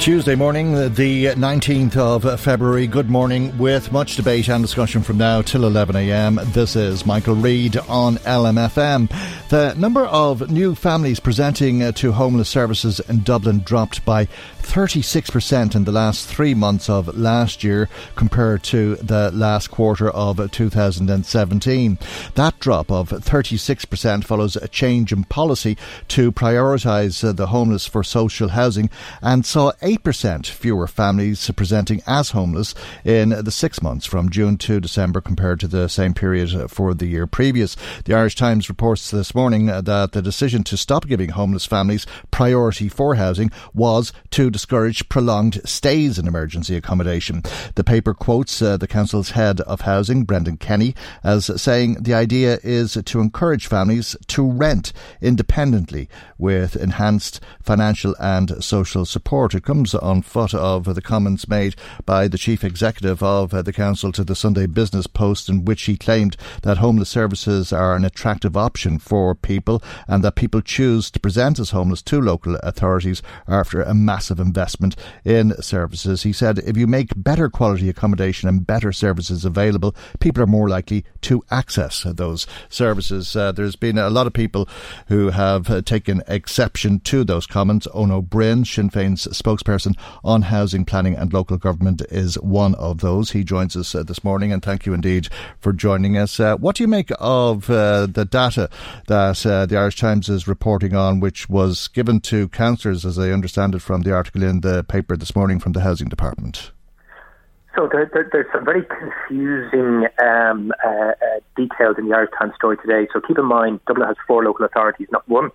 Tuesday morning, the 19th of February. Good morning, with much debate and discussion from now till 11am. This is Michael Reade on LMFM. The number of new families presenting to homeless services in Dublin dropped by 36% in the last three months of last year compared to the last quarter of 2017. That drop of 36% follows a change in policy to prioritise the homeless for social housing and saw 8% fewer families presenting as homeless in the six months from June to December compared to the same period for the year previous. The Irish Times reports this morning that the decision to stop giving homeless families priority for housing was to discourage prolonged stays in emergency accommodation. The paper quotes uh, the council's head of housing, Brendan Kenny, as saying the idea is to encourage families to rent independently with enhanced financial and social support. It comes on foot of the comments made by the chief executive of uh, the council to the Sunday Business Post, in which he claimed that homeless services are an attractive option for people and that people choose to present as homeless to local authorities after a massive investment in services. He said if you make better quality accommodation and better services available, people are more likely to access those services. Uh, there's been a lot of people who have uh, taken exception to those comments. Eoin Ó Broin, Sinn Féin's spokesperson on housing planning and local government, is one of those. He joins us uh, this morning, and thank you indeed for joining us. Uh, what do you make of uh, the data that uh, the Irish Times is reporting on, which was given to councillors, as I understand it from the article in the paper this morning from the Housing Department? So there, there, there's some very confusing um, uh, uh, details in the Irish Times story today. So keep in mind, Dublin has four local authorities, not one.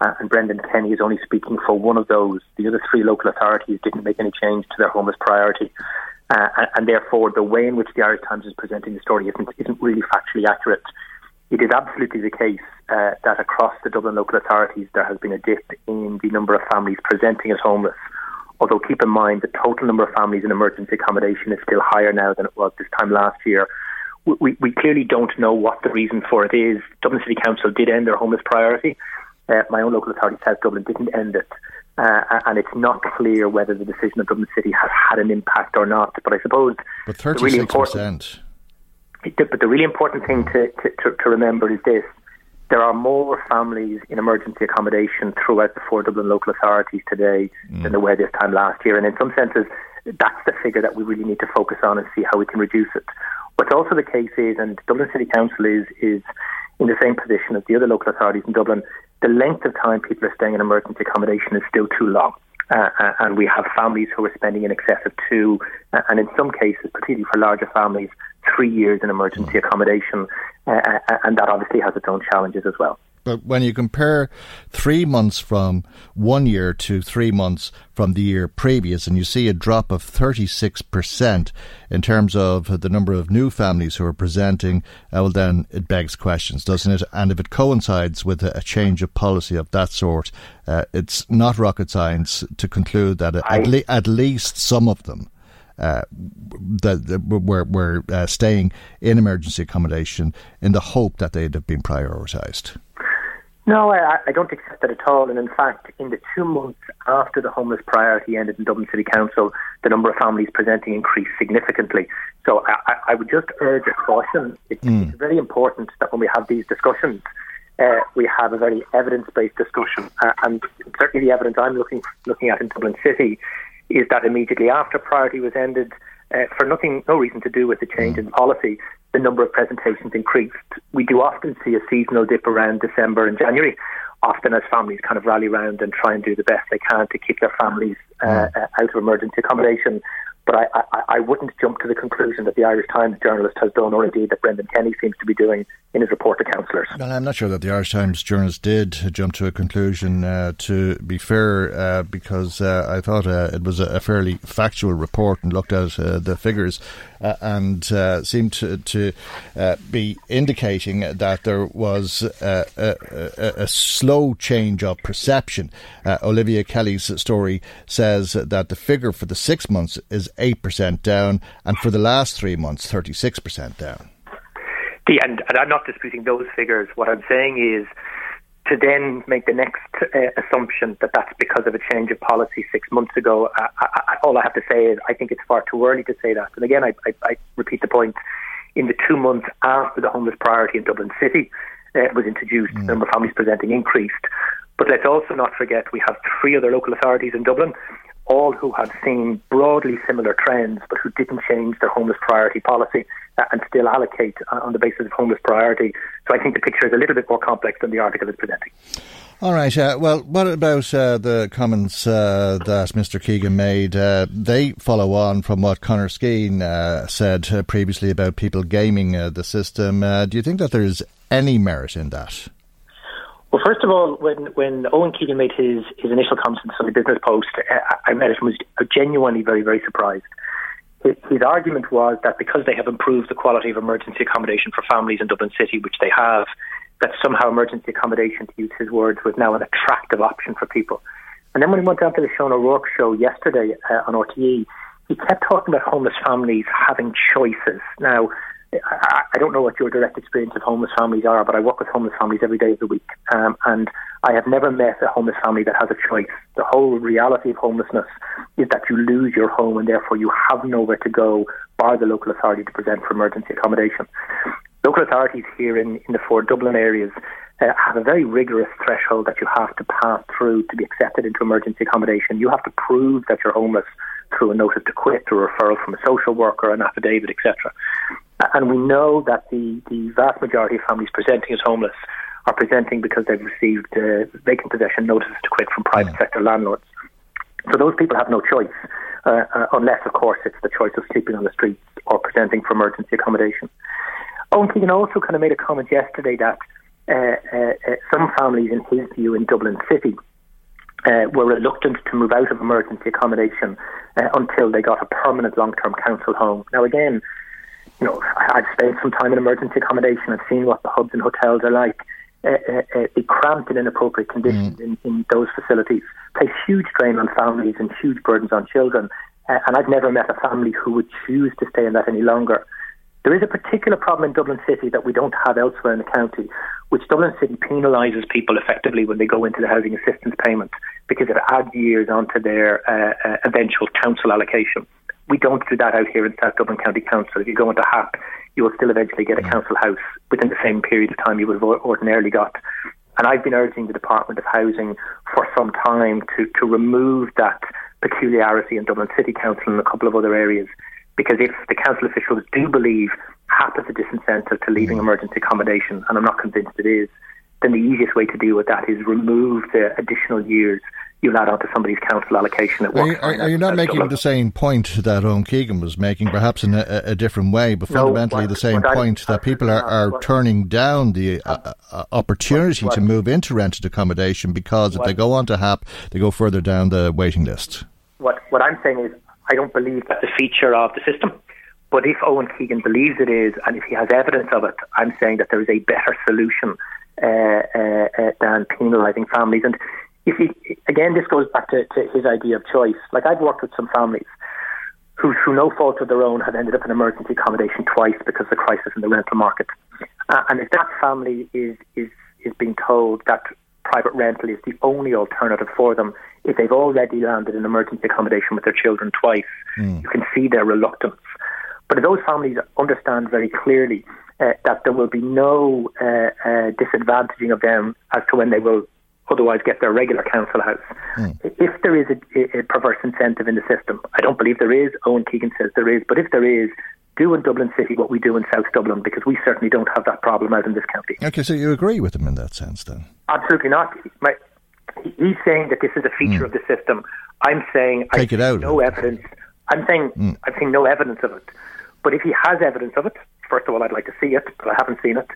Uh, and Brendan Kenny is only speaking for one of those. The other three local authorities didn't make any change to their homeless priority. Uh, and, therefore, the way in which the Irish Times is presenting the story isn't, isn't really factually accurate. It is absolutely the case uh, that across the Dublin local authorities there has been a dip in the number of families presenting as homeless. Although keep in mind the total number of families in emergency accommodation is still higher now than it was this time last year. We, we clearly don't know what the reason for it is. Dublin City Council did end their homeless priority. Uh, my own local authority, South Dublin, didn't end it. Uh, and it's not clear whether the decision of Dublin City has had an impact or not. But I suppose but 36%. the really important, but the really important thing to, to, to remember is this there are more families in emergency accommodation throughout the four Dublin local authorities today mm. than there were this time last year. And in some senses, that's the figure that we really need to focus on and see how we can reduce it. What's also the case is, and Dublin City Council is, is in the same position as the other local authorities in Dublin, the length of time people are staying in emergency accommodation is still too long. Uh, uh and we have families who are spending in excess of two, uh, and in some cases, particularly for larger families, three years in emergency accommodation, uh, uh, and that obviously has its own challenges as well. But when you compare three months from one year to three months from the year previous, and you see a drop of 36% in terms of the number of new families who are presenting, uh, well, then it begs questions, doesn't it? And if it coincides with a, change of policy of that sort, uh, it's not rocket science to conclude that at, le- at least some of them uh, that, that were, were uh, staying in emergency accommodation in the hope that they'd have been prioritised. No, I, I, don't accept that at all. And in fact, in the two months after the homeless priority ended in Dublin City Council, the number of families presenting increased significantly. So I, I would just urge a caution. It's, mm. it's, very important that when we have these discussions, uh, we have a very evidence-based discussion. Uh, and certainly the evidence I'm looking looking at in Dublin City is that immediately after priority was ended, uh, for nothing, no reason to do with the change in policy, the number of presentations increased. We do often see a seasonal dip around December and January, often as families kind of rally round and try and do the best they can to keep their families uh, mm. uh, out of emergency accommodation. But I, I, I, wouldn't jump to the conclusion that the Irish Times journalist has done, or indeed that Brendan Kenny seems to be doing in his report to councillors. Well, I'm not sure that the Irish Times journalist did jump to a conclusion, uh, to be fair, uh, because uh, I thought uh, it was a, fairly factual report and looked at uh, the figures Uh, and uh, seemed to, to uh, be indicating that there was a, a, a, slow change of perception. Olivia Kelly's story says that the figure for the six months is 8% down, and for the last three months, 36% down. The, and, and, I'm not disputing those figures. What I'm saying is to then make the next uh, assumption that that's because of a change of policy six months ago. I, I, all I have to say is I think it's far too early to say that. And again, I, I repeat the point. In the two months after the homeless priority in Dublin City uh, was introduced, mm. the number of families presenting increased. But let's also not forget we have three other local authorities in Dublin all who had seen broadly similar trends, but who didn't change their homeless priority policy uh, and still allocate uh, on the basis of homeless priority. So I think the picture is a little bit more complex than the article is presenting. All right. Uh, well, what about uh, the comments uh, that Mr. Keegan made? Uh, they follow on from what Conor Skehan said previously about people gaming the system. do you think that there's any merit in that? Well, first of all, when when Owen Keegan made his, his initial comments in the Sunday Business Post, I, met him was genuinely very very surprised. His, his argument was that because they have improved the quality of emergency accommodation for families in Dublin City, which they have, that somehow emergency accommodation, to use his words, was now an attractive option for people. And then when he went down to the Sean O'Rourke show yesterday uh, on RTE, he kept talking about homeless families having choices. Now, I, I don't know what your direct experience of homeless families are, but I work with homeless families every day of the week, um, and I have never met a homeless family that has a choice. The whole reality of homelessness is that you lose your home, and therefore you have nowhere to go by the local authority to present for emergency accommodation. Local authorities here in, in the four Dublin areas uh, have a very rigorous threshold that you have to pass through to be accepted into emergency accommodation. You have to prove that you're homeless through a notice to quit, or a referral from a social worker, an affidavit, etc. And we know that the, the vast majority of families presenting as homeless are presenting because they've received uh, vacant possession notices to quit from private yeah. sector landlords. So those people have no choice, uh, uh, unless, of course, it's the choice of sleeping on the streets or presenting for emergency accommodation. Owen Keegan also kind of made a comment yesterday that uh, uh, uh, some families, in his view, in Dublin City, uh, were reluctant to move out of emergency accommodation uh, until they got a permanent long-term council home. Now, again, you know, I've spent some time in emergency accommodation. I've seen what the hubs and hotels are like. Uh, uh, uh, be cramped in inappropriate conditions mm. in, in those facilities, place huge strain on families and huge burdens on children. Uh, and I've never met a family who would choose to stay in that any longer. There is a particular problem in Dublin City that we don't have elsewhere in the county, which Dublin City penalises people effectively when they go into the housing assistance payment because it adds years onto their uh, uh, eventual council allocation. We don't do that out here in South Dublin County Council. If you go into HAP, you will still eventually get a council house within the same period of time you would have ordinarily got. And I've been urging the Department of Housing for some time to, to remove that peculiarity in Dublin City Council and a couple of other areas. Because if the council officials do believe HAP is a disincentive to leaving emergency accommodation, and I'm not convinced it is, then the easiest way to deal with that is remove the additional years you'll add on to somebody's council allocation. Are you, are, are you, not making the same point that Owen Keegan was making, perhaps in a, a different way, but fundamentally no, the same point that people are, are turning down the uh, uh, opportunity what, to move into rented accommodation because if they go on to HAP, they go further down the waiting list. What, what I'm saying is, I don't believe that's a feature of the system. But if Owen Keegan believes it is, and if he has evidence of it, I'm saying that there is a better solution uh, uh, uh, than penalising families. And if he, again, this goes back to, to his idea of choice. Like I've worked with some families who, through no fault of their own, have ended up in emergency accommodation twice because of the crisis in the rental market. Uh, and if that family is is is being told that private rental is the only alternative for them if they've already landed in emergency accommodation with their children twice. Mm. You can see their reluctance. But if those families understand very clearly uh, that there will be no uh, uh, disadvantaging of them as to when they will otherwise get their regular council house. Mm. If there is a, a, perverse incentive in the system, I don't believe there is. Owen Keegan says there is, but if there is, do in Dublin City what we do in South Dublin because we certainly don't have that problem out in this county. Okay, so you agree with him in that sense then? Absolutely not. My, he's saying that this is a feature mm. of the system. I'm saying take I it out. No evidence. I'm saying mm. I'm saying no evidence of it. But if he has evidence of it, first of all, I'd like to see it, but I haven't seen it.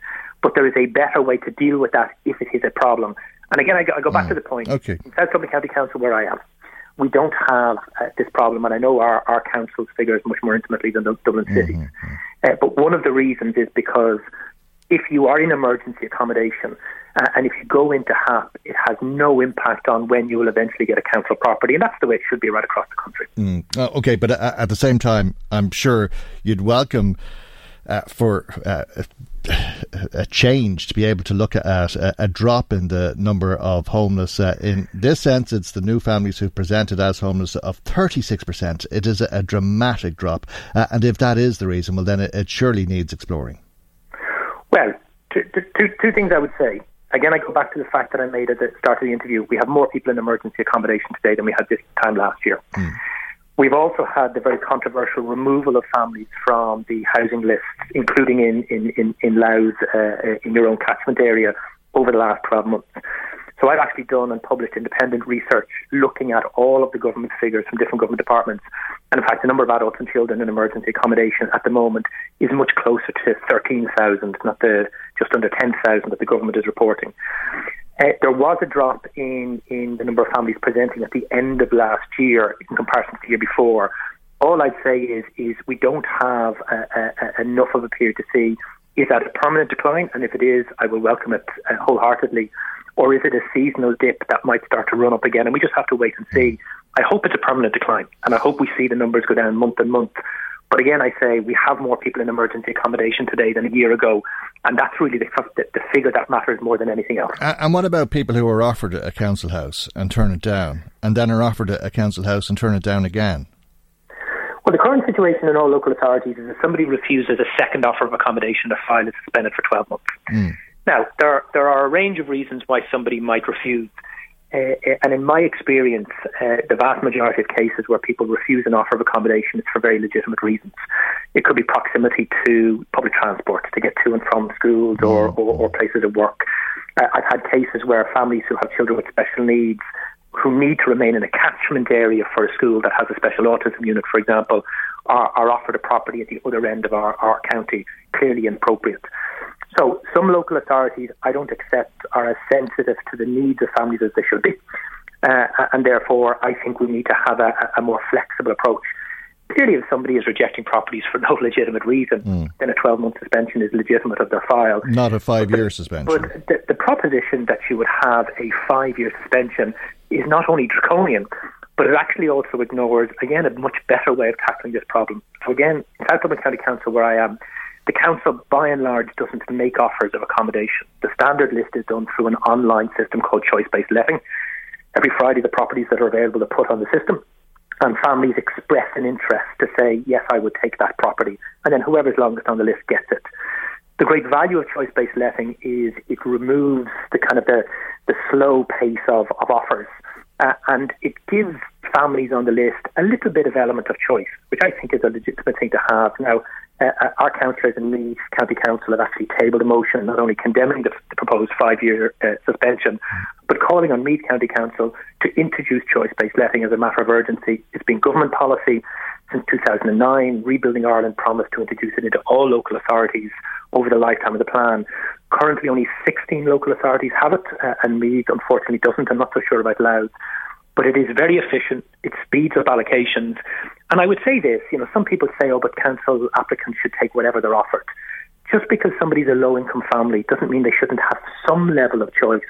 But there is a better way to deal with that if it is a problem. And again, I go, I go back mm. to the point. Okay. In South Dublin County Council, where I am, we don't have uh, this problem, and I know our, our council's figures much more intimately than the Dublin City. Mm-hmm. Uh, but one of the reasons is because if you are in emergency accommodation uh, and if you go into HAP, it has no impact on when you will eventually get a council property, and that's the way it should be right across the country. Mm. Uh, okay, but uh, at the same time, I'm sure you'd welcome uh, for uh, a change to be able to look at a, a drop in the number of homeless. Uh, in this sense, it's the new families who presented as homeless of 36%. It is a, a dramatic drop. Uh, and if that is the reason, well, then it, it surely needs exploring. Well, two, two, two things I would say. Again, I go back to the fact that I made at the start of the interview. We have more people in emergency accommodation today than we had this time last year. Mm. We've also had the very controversial removal of families from the housing lists, including in, in, in, in Louth, uh, in your own catchment area, over the last 12 months. So I've actually done and published independent research looking at all of the government figures from different government departments. And in fact, the number of adults and children in emergency accommodation at the moment is much closer to 13,000, not the just under 10,000 that the government is reporting. Uh, there was a drop in, in the number of families presenting at the end of last year in comparison to the year before. All I'd say is is we don't have enough of a period to see is that a permanent decline, and if it is, I will welcome it uh, wholeheartedly, or is it a seasonal dip that might start to run up again, and we just have to wait and see. I hope it's a permanent decline, and I hope we see the numbers go down month and month. But again, I say we have more people in emergency accommodation today than a year ago, and that's really the, the, the figure that matters more than anything else. And what about people who are offered a council house and turn it down, and then are offered a council house and turn it down again? Well, the current situation in all local authorities is if somebody refuses a second offer of accommodation, their file is suspended for 12 months. Mm. Now, there, there are a range of reasons why somebody might refuse. Uh, and in my experience, uh, the vast majority of cases where people refuse an offer of accommodation is for very legitimate reasons. It could be proximity to public transport to get to and from schools or, mm. or, or places of work. Uh, I've had cases where families who have children with special needs who need to remain in a catchment area for a school that has a special autism unit, for example, are, are offered a property at the other end of our, our county, clearly inappropriate. So some local authorities, I don't accept, are as sensitive to the needs of families as they should be. Uh, and therefore, I think we need to have a, a, more flexible approach. Clearly, if somebody is rejecting properties for no legitimate reason, mm. then a 12 month suspension is legitimate of their file. Not a five year suspension. But the, the proposition that you would have a five year suspension is not only draconian, but it actually also ignores, again, a much better way of tackling this problem. So, again, in South Dublin County Council, where I am, the council, by and large, doesn't make offers of accommodation. The standard list is done through an online system called choice based letting. Every Friday, the properties that are available are put on the system, and families express an interest to say, yes, I would take that property, and then whoever's longest on the list gets it. The great value of choice based letting is it removes the kind of the, the slow pace of, of offers. Uh, and it gives families on the list a little bit of element of choice, which I think is a legitimate thing to have. Now, uh, uh, our councillors in Meath County Council have actually tabled a motion not only condemning the, the proposed five year uh, suspension, but calling on Meath County Council to introduce choice based letting as a matter of urgency. It's been government policy since 2009. Rebuilding Ireland promised to introduce it into all local authorities over the lifetime of the plan. Currently, only 16 local authorities have it, uh, and Meath unfortunately doesn't. I'm not so sure about Louth but it is very efficient. It speeds up allocations. And I would say this, you know, some people say, oh, but council applicants should take whatever they're offered. Just because somebody's a low income family doesn't mean they shouldn't have some level of choice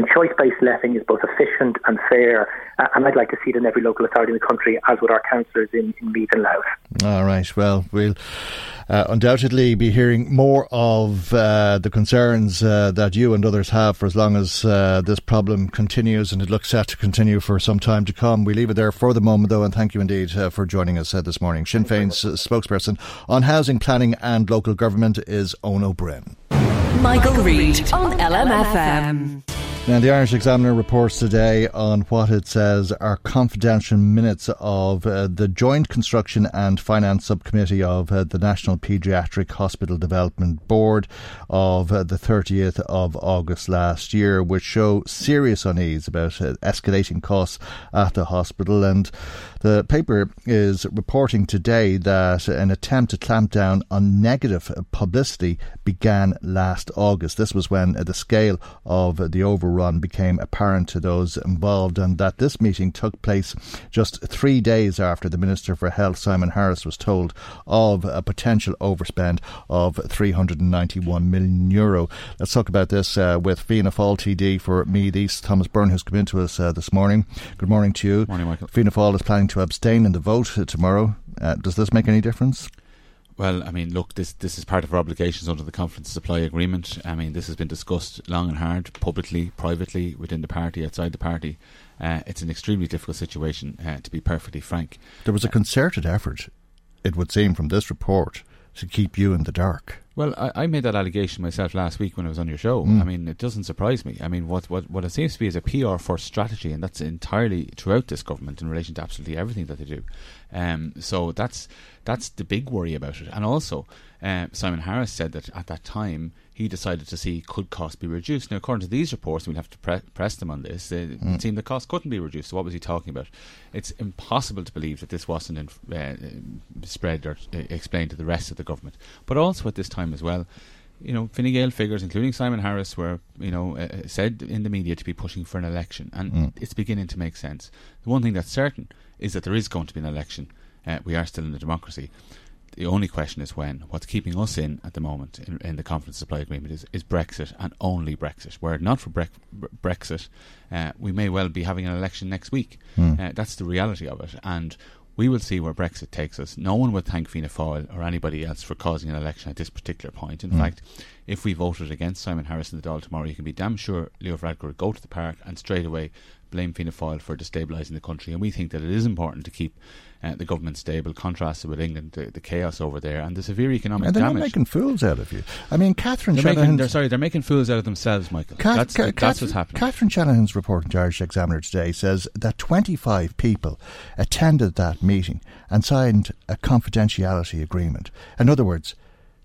And choice based letting is both efficient and fair. Uh, and I'd like to see it in every local authority in the country, as would our councillors in, in Meath and Louth. All right. Well, we'll uh, undoubtedly be hearing more of uh, the concerns uh, that you and others have for as long as uh, this problem continues, and it looks set to continue for some time to come. We leave it there for the moment, though, and thank you indeed uh, for joining us uh, this morning. Sinn Féin's spokesperson on housing planning and local government is Eoin Ó Broin. Michael, Michael Reade on LMFM. Now, the Irish Examiner reports today on what it says are confidential minutes of uh, the Joint Construction and Finance Subcommittee of uh, the National Paediatric Hospital Development Board of uh, the 30th of August last year, which show serious unease about uh, escalating costs at the hospital. And the paper is reporting today that an attempt to clamp down on negative publicity began last August. This was when the scale of the overrun became apparent to those involved, and that this meeting took place just three days after the Minister for Health, Simon Harris, was told of a potential overspend of 391 million euro. Let's talk about this uh, with Fianna Fáil TD for Meath East, Thomas Byrne, who's come into us uh, this morning. Good morning to you. Morning, Michael. Fianna Fáil is planning to abstain in the vote tomorrow. Uh, does this make any difference? Well, I mean, look, this this is part of our obligations under the confidence and supply agreement. I mean, this has been discussed long and hard, publicly, privately, within the party, outside the party. Uh, it's an extremely difficult situation, uh, to be perfectly frank. There was a concerted effort, it would seem, from this report to keep you in the dark. Well, I, I, made that allegation myself last week when I was on your show. Mm. I mean, it doesn't surprise me. I mean, what, what, what it seems to be is a PR first strategy, and that's entirely throughout this government in relation to absolutely everything that they do. Um, so that's that's the big worry about it. And also, uh, Simon Harris said that at that time he decided to see could costs be reduced. Now, according to these reports, we'll have to pre- press them on this. It mm. seemed the cost couldn't be reduced. So, what was he talking about? It's impossible to believe that this wasn't in, uh, spread or uh, explained to the rest of the government. But also at this time as well, you know, Fine Gael figures, including Simon Harris, were you know uh, uh, said in the media to be pushing for an election, and mm. it's beginning to make sense. The one thing that's certain is that there is going to be an election. Uh, we are still in a democracy. The only question is when. What's keeping us in at the moment in, in the confidence and supply agreement is, is Brexit and only Brexit. Were it not for bre- Brexit, uh, we may well be having an election next week. Mm. Uh, that's the reality of it. And we will see where Brexit takes us. No one would thank Fianna Fáil or anybody else for causing an election at this particular point. In mm. fact, if we voted against Simon Harris and the Dáil tomorrow, you can be damn sure Leo Varadkar would go to the park and straight away blame Fianna Fáil for destabilising the country. And we think that it is important to keep uh, the government stable, contrasted with England, the, the, chaos over there, and the severe economic and they're damage. Not making fools out of you. I mean, Catherine they're Shanahan. Making, sorry, they're making fools out of themselves, Michael. That's, Ca- that's what's happening. Catherine Shanahan's report in the Irish Examiner today says that 25 people attended that meeting and signed a confidentiality agreement. In other words,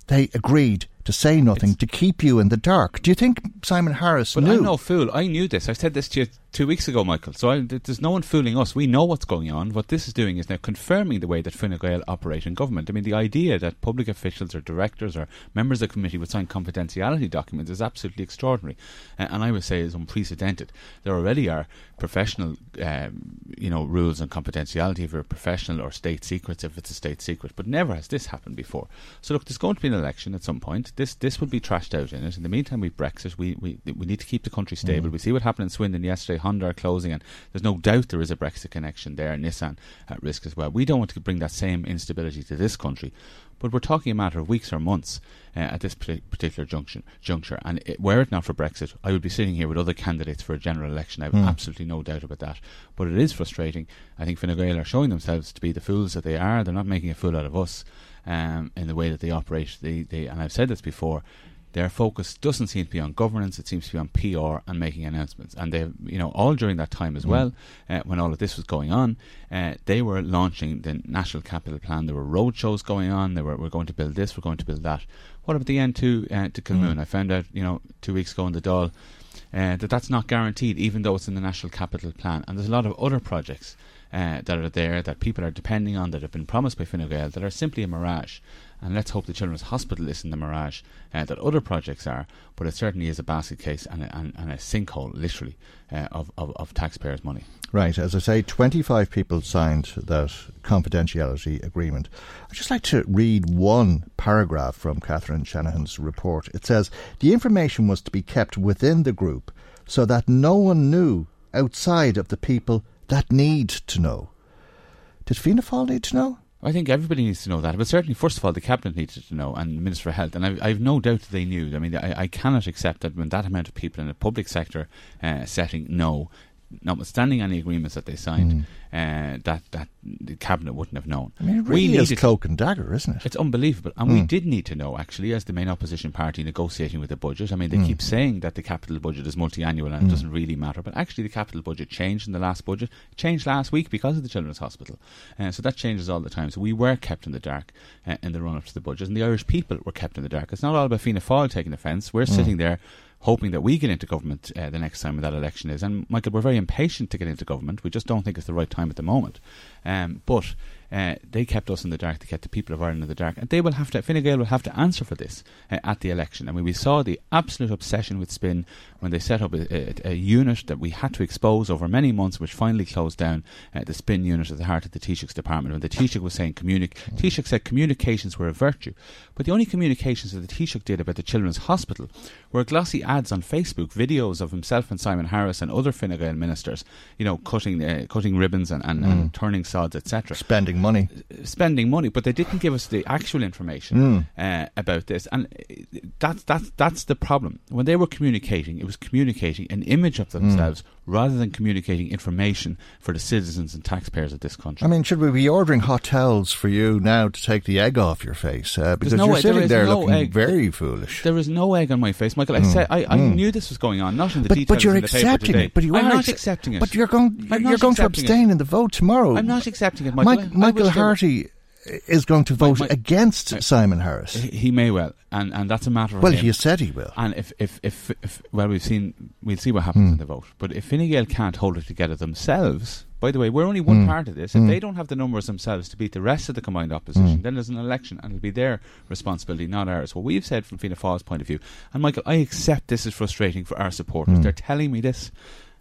they agreed to say nothing it's, to keep you in the dark. Do you think Simon Harris but knew? I'm no fool. I knew this. I said this to you two weeks ago, Michael. So I, there's no one fooling us. We know what's going on. What this is doing is now confirming the way that Fine Gael operate in government. I mean, the idea that public officials or directors or members of the committee would sign confidentiality documents is absolutely extraordinary, uh, and I would say is unprecedented. There already are professional, um, you know, rules on confidentiality for professional or state secrets if it's a state secret, but never has this happened before. So look, there's going to be an election at some point. This this will be trashed out in it. In the meantime, we Brexit. We we we need to keep the country stable. Mm. We see what happened in Swindon yesterday Honda are closing, and there's no doubt there is a Brexit connection there. Nissan at risk as well. We don't want to bring that same instability to this country, but we're talking a matter of weeks or months uh, at this particular junction, juncture. And it, were it not for Brexit, I would be sitting here with other candidates for a general election. I have mm. absolutely no doubt about that. But it is frustrating. I think Fine Gael are showing themselves to be the fools that they are. They're not making a fool out of us. Um, in the way that they operate, they, they, and I've said this before, their focus doesn't seem to be on governance; it seems to be on PR and making announcements. And they, you know, all during that time as mm. well, uh, when all of this was going on, uh, they were launching the National Capital Plan. There were road shows going on. They were, we're going to build this, we're going to build that. What about the end to uh, to Kilmoon? Mm. I found out, you know, two weeks ago in the Dáil. Uh, that that's not guaranteed, even though it's in the National Capital Plan. And there's a lot of other projects uh, that are there that people are depending on that have been promised by Fine Gael that are simply a mirage. And let's hope the Children's Hospital isn't the mirage uh, that other projects are, but it certainly is a basket case and a, and, and a sinkhole, literally, uh, of, of, of taxpayers' money. Right, as I say, 25 people signed that confidentiality agreement. I'd just like to read one paragraph from Catherine Shanahan's report. It says The information was to be kept within the group so that no one knew outside of the people that need to know. Did Fianna Fáil need to know? I think everybody needs to know that. But certainly, first of all, the Cabinet needed to know, and the Minister for Health. And I, have no doubt that they knew. I mean, I, I, cannot accept that when that amount of people in a public sector uh, setting know notwithstanding any agreements that they signed, mm. Uh, that that the cabinet wouldn't have known. I mean, it really we is cloak and dagger, isn't it? It's unbelievable, and mm. we did need to know actually, as the main opposition party negotiating with the budget. I mean, they mm. keep saying that the capital budget is multi-annual and it mm. doesn't really matter, but actually, the capital budget changed in the last budget. It changed last week because of the Children's Hospital, uh, so that changes all the time. So we were kept in the dark uh, in the run-up to the budget, and the Irish people were kept in the dark. It's not all about Fianna Fáil taking offence. We're mm. sitting there hoping that we get into government uh, the next time that election is. And Michael, we're very impatient to get into government. We just don't think it's the right time at the moment. Um, but uh, they kept us in the dark. They kept the people of Ireland in the dark, and they will have to. Fine Gael will have to answer for this uh, at the election. I mean, we saw the absolute obsession with spin when they set up a, a, a unit that we had to expose over many months, which finally closed down uh, the spin unit at the heart of the Taoiseach's department. When the Taoiseach was saying communi- Taoiseach said communications were a virtue, but the only communications that the Taoiseach did about the Children's Hospital were glossy ads on Facebook, videos of himself and Simon Harris and other Fine Gael ministers, you know, cutting uh, cutting ribbons and, and, mm. and turning sods, etc. Spending money. Spending money, but they didn't give us the actual information mm. uh, about this, and that's that's that's the problem. When they were communicating, it was communicating an image of themselves mm. Rather than communicating information for the citizens and taxpayers of this country. I mean, should we be ordering hotels for you now to take the egg off your face uh, because no, you're sitting there, there no looking egg. very foolish? There is no egg on my face, Michael. I mm. said I, I mm. knew this was going on, not in the but, details. But you're accepting it. But you I'm are not accepting it. But you're going. You're, you're going to abstain it. in the vote tomorrow. I'm not accepting it, Michael. Mike, Michael Harty is going to vote my, my, against uh, Simon Harris. He may well, and, and that's a matter of well, him. he said he will. And if, if, if, if well, we've seen, we'll see what happens mm. in the vote. But if Fine Gael can't hold it together themselves, by the way, we're only one mm. part of this. If mm. they don't have the numbers themselves to beat the rest of the combined opposition, hmm. then there's an election, and it'll be their responsibility, not ours. What we've said from Fianna Fáil's point of view, and Michael, I accept this is frustrating for our supporters. Hmm. They're telling me this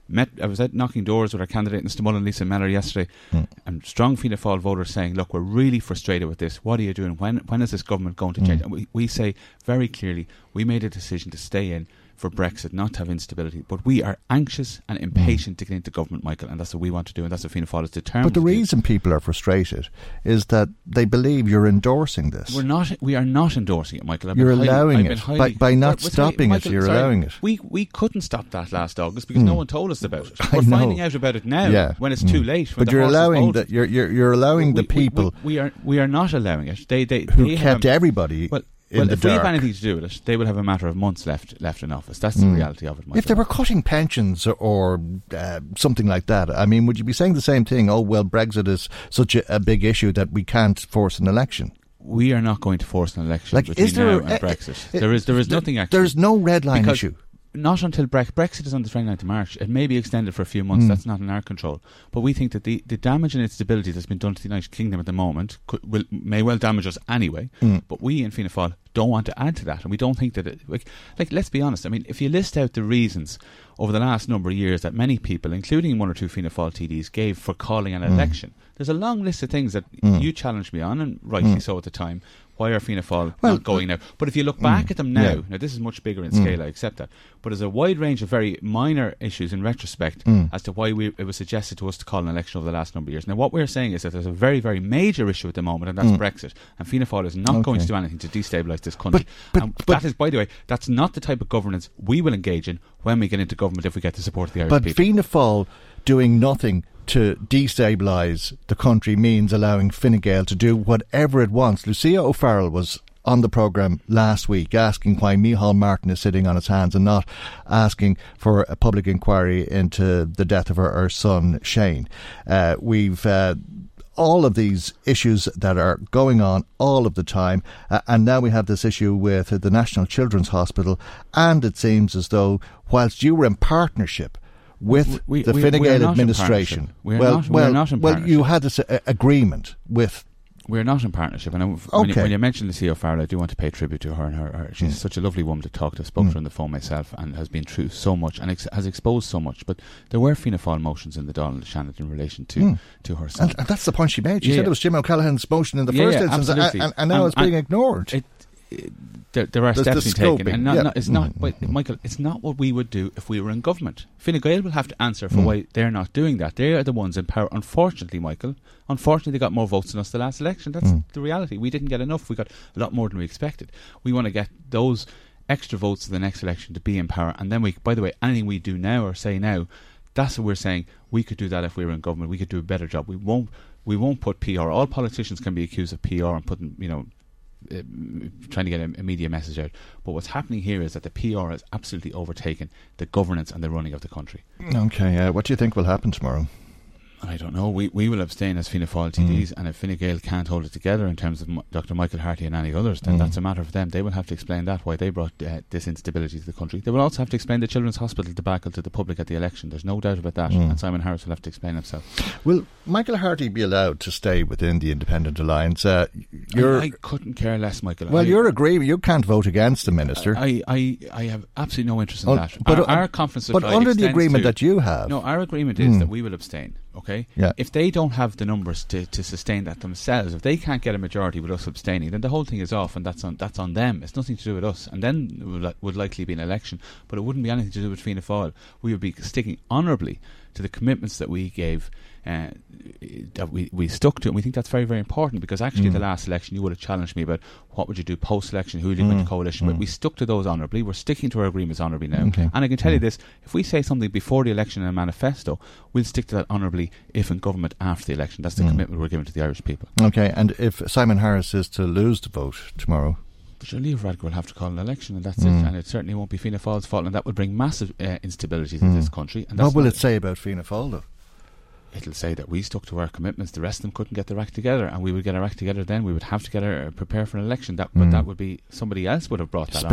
met I was out knocking doors with our candidate in Stamullen, Lisa Mellor, yesterday, mm. and strong Fianna Fáil voters saying, "Look, we're really frustrated with this. What are you doing? When when is this government going to change?" Mm. And we, we say very clearly, we made a decision to stay in for Brexit, not to have instability. But we are anxious and impatient to get into government, Michael, and that's what we want to do, and that's what Fianna Fáil is determined. But the reason people are frustrated is that they believe you're endorsing this. We're not. We are not endorsing it, Michael. I've you're allowing highly, it highly, by, by not stopping Michael, it. You're sorry, allowing it. We we couldn't stop that last August because mm. no one told us about it. We're finding out about it now yeah. when it's mm. too late. But you're allowing that. You're, you're you're allowing we, the people. We, we, are we are not allowing it. They they who they kept everybody. Well, well, if dark. we have anything to do with it, they will have a matter of months left left in office. That's the mm. reality of it. If they were cutting pensions or uh, something like that, I mean, would you be saying the same thing? Oh well, Brexit is such a, a big issue that we can't force an election we are not going to force an election like, between now and Brexit. there is there is nothing actually. There's no red line issue not until Bre- Brexit is on the 29th of March. It may be extended for a few months. Mm. That's not in our control. But we think that the, the damage and instability that's been done to the United Kingdom at the moment could, will, may well damage us anyway. Mm. But we in Fianna Fáil don't want to add to that, and we don't think that it, like, like let's be honest. I mean, if you list out the reasons over the last number of years that many people, including one or two Fianna Fáil TDs, gave for calling an mm. election, there's a long list of things that mm. you challenged me on, and rightly mm. so at the time, why are Fianna Fáil well, not going now? But if you look back mm, at them now, yeah. now this is much bigger in mm. scale, I accept that. But there's a wide range of very minor issues in retrospect mm. as to why we, it was suggested to us to call an election over the last number of years. Now, what we're saying is that there's a very, very major issue at the moment, and that's mm. Brexit. And Fianna Fáil is not okay. going to do anything to destabilise this country. But, but, but, that is, by the way, that's not the type of governance we will engage in when we get into government if we get the support of the Irish but people. But Fianna Fáil doing nothing to destabilise the country means allowing Fine Gael to do whatever it wants. Lucia O'Farrell was on the programme last week asking why Micheál Martin is sitting on his hands and not asking for a public inquiry into the death of her, her son Shane. Uh, we've uh, all of these issues that are going on all of the time. Uh, and now we have this issue with the National Children's Hospital. And it seems as though, whilst you were in partnership with we, the we, Fine Gael administration, well, not, well, well, you had this uh, agreement with we're not in partnership. And when, okay. you, when you mentioned Lucia O'Farrell, I do want to pay tribute to her. And her, her she's mm. such a lovely woman to talk to. I spoke mm. to her on the phone myself and has been through so much and ex- has exposed so much. But there were Fianna Fáil motions in the Dáil Shannon in relation to, mm. to her son. And, and, that's the point she made. She yeah, said it was Jim O'Callaghan's motion in the yeah, first yeah, instance, and, and, now it's being ignored. It, there, there are There's steps the being taken, and not, yeah. not, it's not. Mhm, But mhm. Michael, it's not what we would do if we were in government. Fine Gael will have to answer for Mm. why they're not doing that. They are the ones in power. Unfortunately, Michael, unfortunately, they got more votes than us the last election. That's Mm. the reality. We didn't get enough. We got a lot more than we expected. We want to get those extra votes to the next election to be in power, and then we. By the way, anything we do now or say now, that's what we're saying. We could do that if we were in government. We could do a better job. We won't. We won't put PR. All politicians can be accused of PR and putting, you know, trying to get a, a media message out. But what's happening here is that the PR has absolutely overtaken the governance and the running of the country. Okay, uh, what do you think will happen tomorrow? I don't know. We we will abstain as Fianna Fáil TDs, and if Fine Gael can't hold it together in terms of M- Dr. Michael Harty and any others, then Mm. that's a matter for them. They will have to explain that why they brought uh, this instability to the country. They will also have to explain the Children's Hospital debacle to the public at the election. There's no doubt about that. Mm. And Simon Harris will have to explain himself. Will Michael Harty be allowed to stay within the Independent Alliance? Uh, you're I, I couldn't care less, Michael. well, I, you're agreeing. You can't vote against the minister. I, I, I have absolutely no interest in Oh, that. but, our, our conference but under the agreement to- that you have, No, our agreement is Hmm. that we will abstain. Okay. Yeah. If they don't have the numbers to, to sustain that themselves, if they can't get a majority with us abstaining, then the whole thing is off, and that's on that's on them. It's nothing to do with us. And then would, would likely be an election, but it wouldn't be anything to do with Fianna Fáil. We would be sticking honourably to the commitments that we gave. Uh, that we, we stuck to, and we think that's very, very important because actually, Mm. the last election, you would have challenged me about what would you do post election, who would you Mm. into coalition with. Mm. We stuck to those honourably. We're sticking to our agreements honourably now. Okay. And I can tell you this if we say something before the election in a manifesto, we'll stick to that honourably if in government after the election. That's the Mm. commitment we're giving to the Irish people. okay. And if Simon Harris is to lose the vote tomorrow, But surely if Radgar will have to call an election, and that's Mm. it. And it certainly won't be Fianna Fáil's fault, and that would bring massive uh, instability to Mm. this country. And what will it say about Fianna Fáil? Though? It'll say that we stuck to our commitments. The rest of them couldn't get their act together, and we would get our act together. Then we would have to get our, prepare for an election. That, but Mm. that would be somebody else would have brought that on.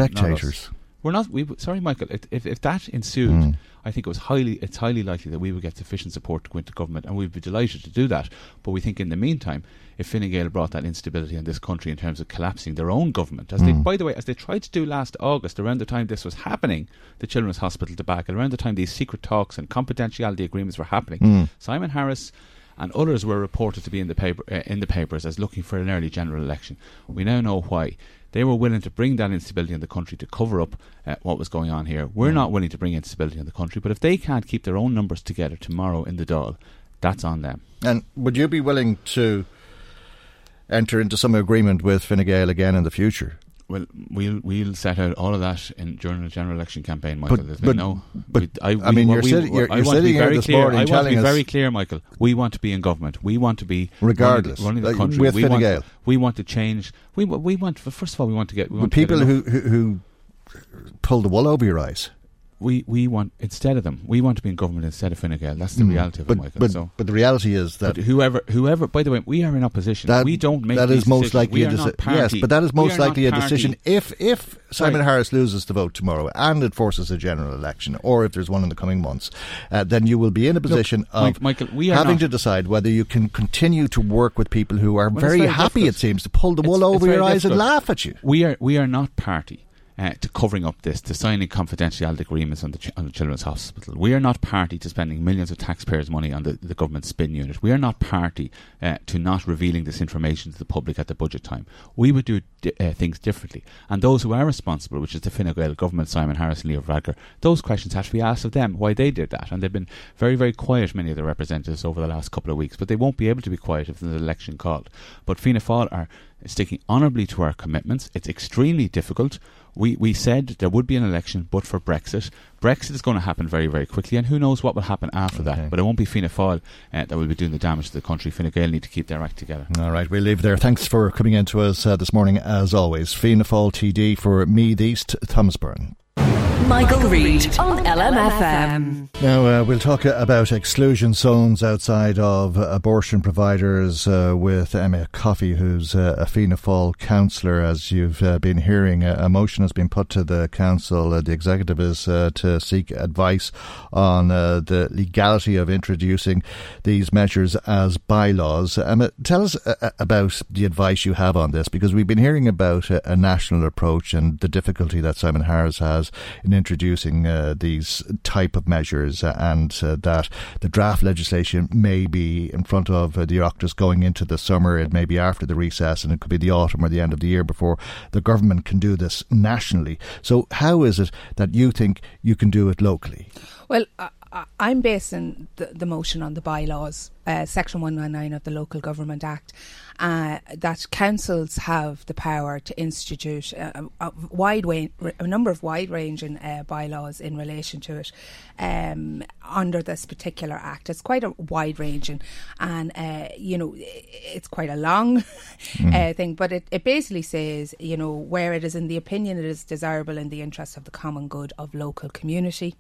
Not us. Spectators. We're not. We sorry, Michael. If, if that ensued, Mm. I think it was highly. It's highly likely that we would get sufficient support to go into government, and we'd be delighted to do that. But we think in the meantime, if Fine Gael brought that instability in this country in terms of collapsing their own government, as they, Mm. by the way, as they tried to do last August, around the time this was happening, the Children's Hospital debacle, around the time these secret talks and confidentiality agreements were happening, Mm. Simon Harris. And others were reported to be in the paper uh, in the papers as looking for an early general election. We now know why. They were willing to bring that instability in the country to cover up uh, what was going on here. We're Mm. not willing to bring instability in the country, but if they can't keep their own numbers together tomorrow in the Dáil, that's on them. And would you be willing to enter into some agreement with Fine Gael again in the future? Well, we'll we'll set out all of that in during the general election campaign, Michael. But- There's but- been no. but, we- I, I mean, you're we- sitting- you're- you're sitting here this clear. morning I want to telling be us- very clear, Michael. We want to be in government. We want to be Regardless, running the, running the country. with we Fine want, Gael. we want to change. We we want. First of all, we want to get. We The want people who, who who pull the wool over your eyes. We we want instead of them, we want to be in government instead of Fine Gael. That's the Mm. reality of but, it, Michael. But, so, but the reality is that but whoever, whoever. By the way, we are in opposition. that we don't make that is most decisions. likely we a are deci- not party. yes, but that is most likely a decision if if Simon Sorry. Harris loses the vote tomorrow and it forces a general election, or if there's one in the coming months, uh, then you will be in a position of Michael, we are having to decide whether you can continue to work with people who are Well, very, very happy. difficult. It seems to pull the wool it's over your eyes and laugh at you. We are we are not party uh, to covering up this, to signing confidentiality agreements on the, ch- on the Children's Hospital. We are not party to spending millions of taxpayers' money on the, the government spin unit. We are not party uh, to not revealing this information to the public at the budget time. We would do uh, things differently. And those who are responsible, which is the Fine Gael government, Simon Harris and Leo Varadkar, those questions have to be asked of them, why they did that. And they've been very, very quiet, many of the representatives, over the last couple of weeks. But they won't be able to be quiet if there's an election called. But Fianna Fáil are sticking honourably to our commitments. It's extremely difficult. We we said there would be an election, but for Brexit, Brexit is going to happen very very quickly, and who knows what will happen after Okay. that. But it won't be Fianna Fáil uh, that will be doing the damage to the country. Fine Gael need to keep their act together. All right, we'll leave there. Thanks for coming in to us uh, this morning, as always. Fianna Fáil TD for Meath East, Thomas Byrne. Michael Reade on LMFM. Now, uh, we'll talk about exclusion zones outside of abortion providers uh, with Emma Coffey, who's uh, a Fianna Fáil councillor. As you've uh, been hearing, a motion has been put to the council. Uh, the executive is uh, to seek advice on the legality of introducing these measures as bylaws. Emma, tell us about the advice you have on this, because we've been hearing about a, a national approach and the difficulty that Simon Harris has in in introducing uh, these type of measures, uh, and uh, that the draft legislation may be in front of uh, the Oireachtas going into the summer. It may be after the recess, and it could be the autumn or the end of the year before the government can do this nationally. So, how is it that you think you can do it locally? Well, I, I'm basing the, the motion on the bylaws, uh, Section 199 of the Local Government Act, uh, that councils have the power to institute a, a wide way, a number of wide-ranging uh, bylaws in relation to it um, under this particular act. It's quite a wide-ranging, and uh, you know, it's quite a long mm. thing. But it, it basically says, you know, where it is in the opinion it is desirable in the interest of the common good of local community,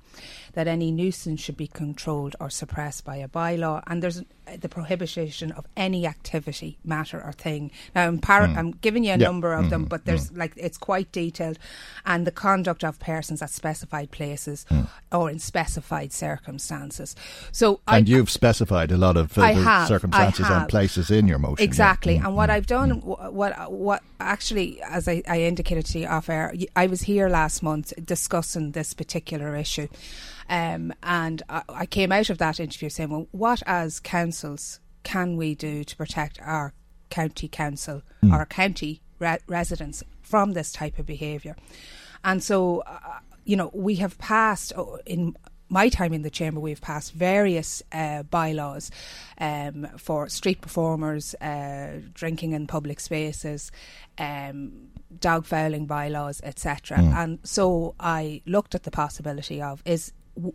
that any nuisance should be controlled or suppressed by a bylaw, and there's the prohibition of any activity, matter, or thing. Now, I'm, par- mm. I'm giving you a number of mm-hmm. them, but there's mm. like it's quite detailed, and the conduct of persons at specified places mm. or in specified circumstances. So, and I, you've specified a lot of uh, have, circumstances and places in your motion. Exactly, yeah. and what mm, I've done, mm. what what actually, as I, I indicated to you off air, I was here last month discussing this particular issue. Um, and I, I came out of that interview saying, well, what as councils can we do to protect our county council, mm. our county re- residents from this type of behaviour? And so, uh, you know, we have passed oh, in my time in the chamber, we've passed various uh, bylaws um, for street performers, uh, drinking in public spaces, um, dog fouling bylaws, etc. Mm. And so I looked at the possibility of is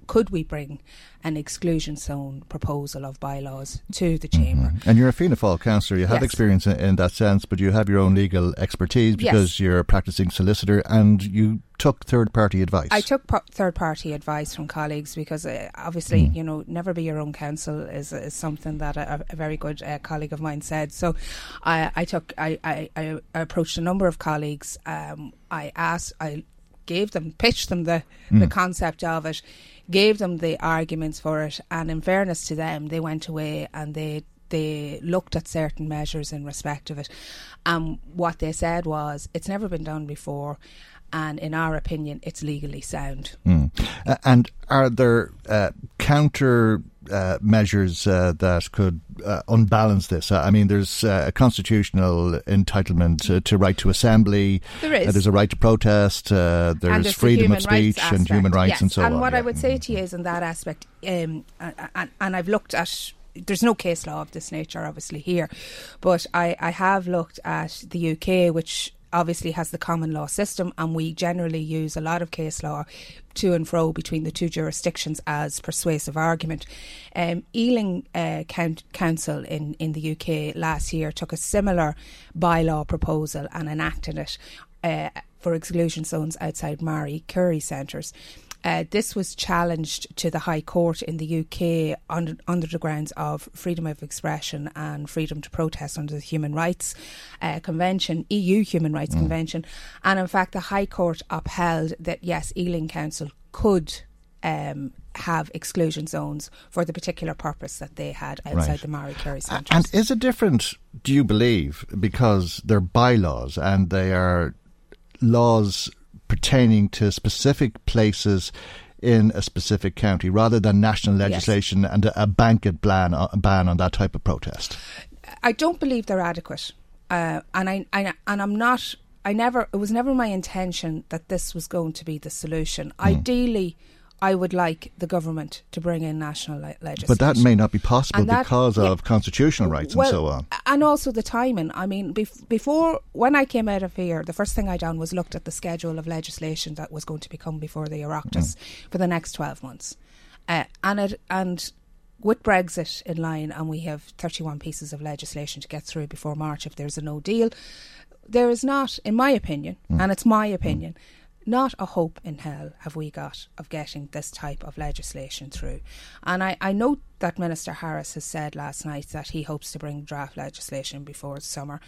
could we bring an exclusion zone proposal of bylaws to the chamber? Mm-hmm. And you're a Fianna Fáil councillor. You have yes. experience in, in, that sense, but you have your own legal expertise because yes. you're a practicing solicitor and you took third party advice. I took third party advice from colleagues because uh, obviously, mm. you know, never be your own counsel is, is something that a, a very good uh, colleague of mine said. So I, I took, I, I, I, approached a number of colleagues. Um, I asked, I gave them, pitched them the, mm. the concept of it, gave them the arguments for it, and in fairness to them, they went away and they they looked at certain measures in respect of it. And what they said was, it's never been done before and in our opinion, it's legally sound. Mm. Uh, and are there uh, counter uh, measures uh, that could uh, unbalance this? I mean, there's uh, a constitutional entitlement to right to assembly. There is. there's a right to protest. there's, there's freedom of speech and human rights yes. and so and on. And what yeah. I would say to you is, in that aspect, um, and, and I've looked at there's no case law of this nature, obviously, here. But I, I have looked at the UK, which obviously has the common law system, and we generally use a lot of case law to and fro between the two jurisdictions as persuasive argument. Um, Ealing uh, Council in, in the UK last year took a similar bylaw proposal and enacted it uh, for exclusion zones outside Marie Curie centres. Uh, this was challenged to the High Court in the UK under, under the grounds of freedom of expression and freedom to protest under the Human Rights uh, Convention, EU Human Rights mm. Convention. And in fact, the High Court upheld that yes, Ealing Council could um, have exclusion zones for the particular purpose that they had outside right. the Marie Curie Centre. And is it different, do you believe, because they're bylaws and they are laws pertaining to specific places in a specific county rather than national legislation yes. and a, blanket ban, a ban on that type of protest? I don't believe they're adequate. Uh, and I, I and I'm not I never it was never my intention that this was going to be the solution. Mm. Ideally I would like the government to bring in national le- legislation. But that may not be possible that, because yeah, of constitutional rights well, and so on. And also the timing. I mean, bef- before, when I came out of here, the first thing I done was looked at the schedule of legislation that was going to become before the Oireachtas mm. for the next 12 months. Uh, and it, and with Brexit in line, and we have 31 pieces of legislation to get through before March if there's a no deal, there is not, in my opinion, mm. and it's my opinion, mm not a hope in hell have we got of getting this type of legislation through. And I, I note that Minister Harris has said last night that he hopes to bring draft legislation before summer.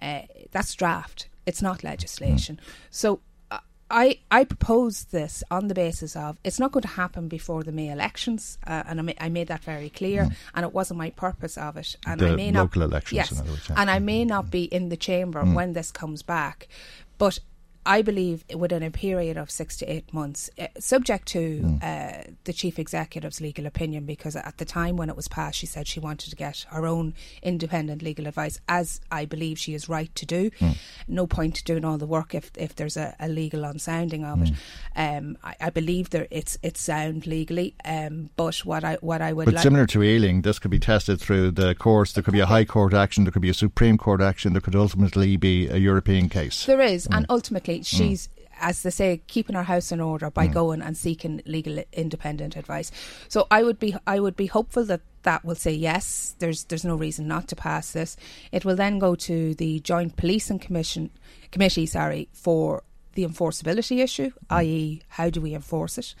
Uh, that's draft, it's not legislation. Mm. So uh, I, I propose this on the basis of it's not going to happen before the May elections, uh, and I, ma- I, made that very clear. Mm. And it wasn't my purpose of it. And the I may local not, elections, yes, words, yeah. and I may not be in the chamber mm. when this comes back. But I believe within a period of six to eight months, uh, subject to Hmm. uh, the chief executive's legal opinion, because at the time when it was passed, she said she wanted to get her own independent legal advice, as I believe she is right to do. Hmm. No point doing all the work if, if there's a, a legal unsounding of it. Hmm. Um, I, I believe there it's it's sound legally, um, but what I what I would But like. similar to Ealing, this could be tested through the courts. There could be a High Court action. There could be a Supreme Court action. There could ultimately be a European case. There is, Mm. and ultimately, she's, as they say, keeping her house in order Mm. by going and seeking legal independent advice. So I would be, I would be hopeful that that will say yes. There's, there's no reason not to pass this. It will then go to the Joint Policing Commission committee, sorry, for the enforceability issue, i.e., how do we enforce it?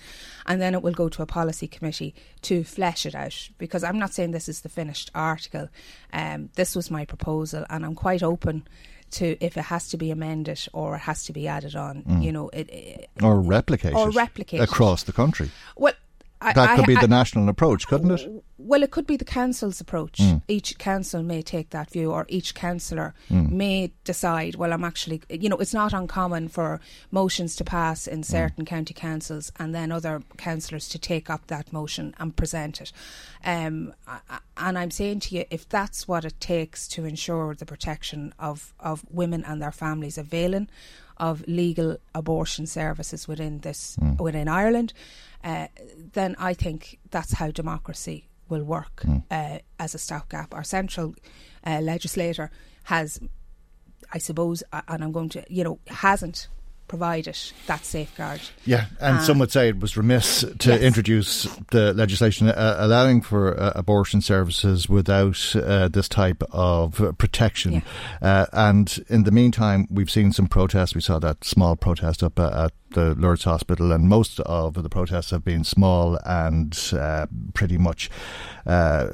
And then it will go to a policy committee to flesh it out. Because I'm not saying this is the finished article. Um, this was my proposal, and I'm quite open to if it has to be amended or it has to be added on. Mm. You know, it, it Or replicated Or it replicate it. across the country. well. That I- could be I- the national approach, couldn't it? well, it could be the council's approach. Mm. Each council may take that view, or each councillor may decide, well, I'm actually, you know, it's not uncommon for motions to pass in certain county councils and then other councillors to take up that motion and present it. Um, and I'm saying to you, if that's what it takes to ensure the protection of, of women and their families availing of legal abortion services within this within Ireland, uh, then I think that's how democracy will work uh, as a stopgap. Our central uh, legislator has, I suppose, uh, and I'm going to, you know, hasn't provided that safeguard. Yeah, and Uh, some would say it was remiss to yes. introduce the legislation uh, allowing for uh, abortion services without uh, this type of uh, protection. Uh, and in the meantime, we've seen some protests. We saw that small protest up uh, at the Lourdes Hospital, and most of the protests have been small and uh, pretty much uh,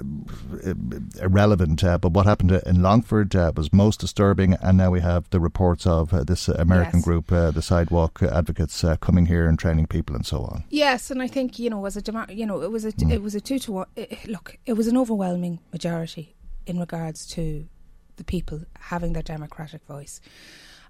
irrelevant. Uh, but what happened in Longford uh, was most disturbing, and now we have the reports of uh, this American Yes. group, uh, the Sidewalk Advocates, uh, coming here and training people and so on. Yes, and I think you know, as a demo- you know, it was a Mm. it was a two to one. eh, look, it was an overwhelming majority in regards to the people having their democratic voice,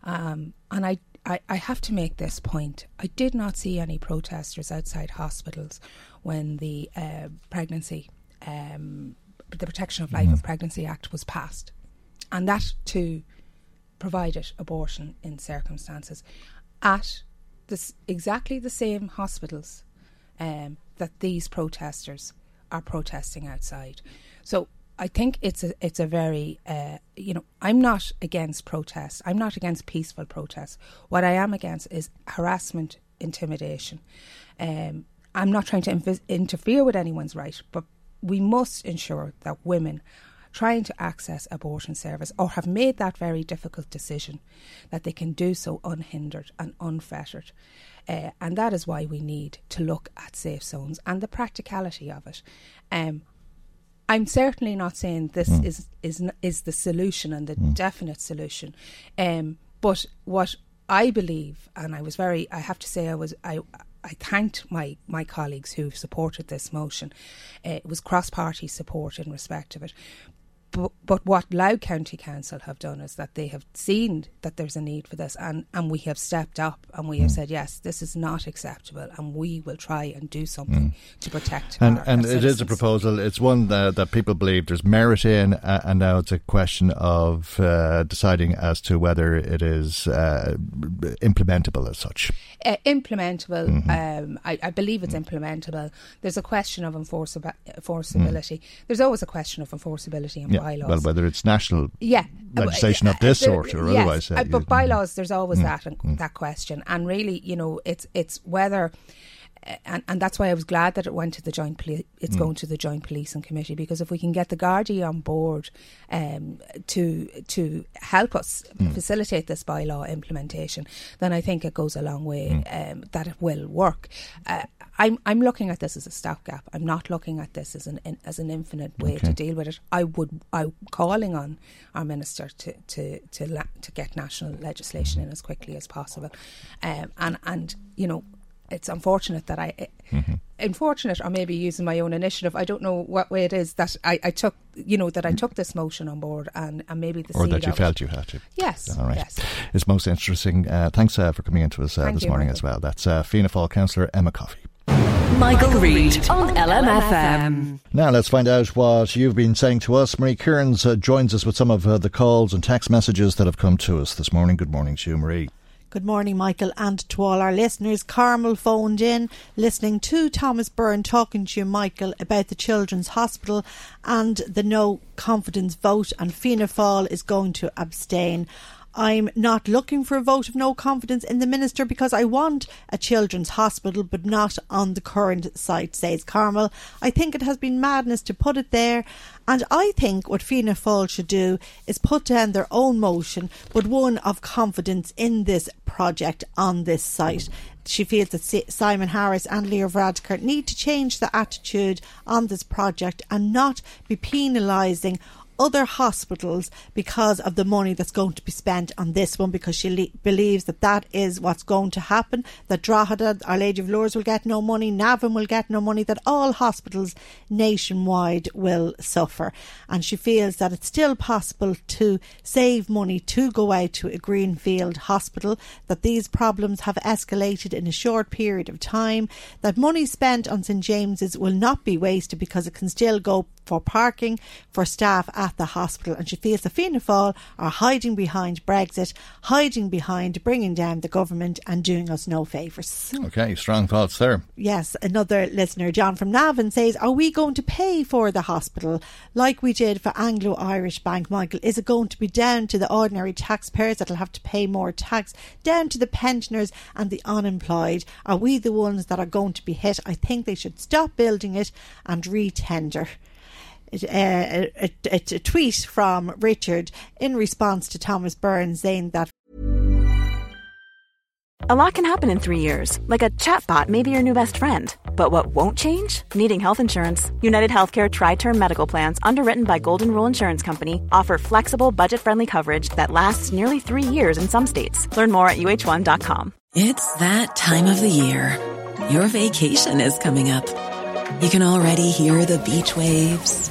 um, and I, I I have to make this point. I did not see any protesters outside hospitals when the uh, pregnancy, um, the Protection of Life Mm. of Pregnancy Act was passed, and that too provided abortion in circumstances at this exactly the same hospitals um, that these protesters are protesting outside. So I think it's a it's a very uh, you know I'm not against protest. I'm not against peaceful protest. What I am against is harassment, intimidation. Um, I'm not trying to interfere with anyone's right, but we must ensure that women trying to access abortion service or have made that very difficult decision that they can do so unhindered and unfettered. Uh, and that is why we need to look at safe zones and the practicality of it. Um, I'm certainly not saying this is is is the solution and the definite solution, um, but what I believe, and I was very, I have to say, I was I. I thanked my, my colleagues who've supported this motion. Uh, it was cross party support in respect of it. But, but what Louth County Council have done is that they have seen that there's a need for this, and, and we have stepped up and we have said, yes, this is not acceptable, and we will try and do something to protect. And our, and our it is a proposal. It's one that, that people believe there's merit in, uh, and now it's a question of uh, deciding as to whether it is uh, implementable as such. uh, implementable. Mm-hmm. Um, I, I believe it's implementable. There's a question of enforceab- Mm. enforceability. There's always a question of enforceability Yeah, bylaws. well, whether it's national yeah, legislation of this there- sort or yes, otherwise. uh, but bylaws, there's always Mm, that and that question, and really, you know, it's it's whether. And, and that's why I was glad that it went to the joint. Poli- it's Mm. going to the joint policing committee because if we can get the Gardaí on board um, to to help us Mm. facilitate this bylaw implementation, then I think it goes a long way. Mm. Um, that it will work. Uh, I'm I'm looking at this as a stopgap. I'm not looking at this as an in, as an infinite way to deal with it. I would I'm calling on our minister to to to la- to get national legislation in as quickly as possible, um, and and you know it's unfortunate that I. Mm-hmm. Unfortunate, or maybe using my own initiative. I don't know what way it is that I, I took, you know, that I took this motion on board, and, and maybe the or that you felt it. you had to. Yes, all right. Yes. It's most interesting. Uh, thanks uh, for coming into us uh, this you, morning Michael. as well. That's uh, Fianna Fáil councillor Emma Coffey. Michael, Reade on LMFM. Now let's find out what you've been saying to us. Marie Kearns uh, joins us with some of uh, the calls and text messages that have come to us this morning. Good morning to you, Marie. Good morning, Michael, and to all our listeners. Carmel phoned in, listening to Thomas Byrne talking to you, Michael, about the Children's Hospital and the no confidence vote, and Fianna Fáil is going to abstain. I'm not looking for a vote of no confidence in the minister because I want a children's hospital, but not on the current site, says Carmel. I think it has been madness to put it there, and I think what Fianna Fáil should do is put down their own motion, but one of confidence in this project on this site. She feels that Simon Harris and Leo Varadkar need to change the attitude on this project and not be penalising other hospitals because of the money that's going to be spent on this one because she le- believes that that is what's going to happen that Drogheda, Our Lady of Lourdes will get no money Navan will get no money that all hospitals nationwide will suffer. And she feels that it's still possible to save money to go out to a greenfield hospital that these problems have escalated in a short period of time that money spent on St James's will not be wasted because it can still go for parking for staff at the hospital and she feels the Fianna Fáil are hiding behind Brexit, hiding behind bringing down the government and doing us no favours. Okay, strong thoughts there. Yes, another listener, John from Navan, says, Are we going to pay for the hospital like we did for Anglo Irish Bank, Michael? Is it going to be down to the ordinary taxpayers that'll have to pay more tax, down to the pensioners and the unemployed? Are we the ones that are going to be hit? I think they should stop building it and re-tender. It, uh, Uh, a, a, a tweet from Richard in response to Thomas Byrne's saying that A lot can happen in three years, like a chatbot may be your new best friend. But what won't change? Needing health insurance. UnitedHealthcare TriTerm Medical Plans, underwritten by Golden Rule Insurance Company, offer flexible, budget friendly coverage that lasts nearly three years in some states. Learn more at uhone.com. It's that time of the year. Your vacation is coming up. You can already hear the beach waves,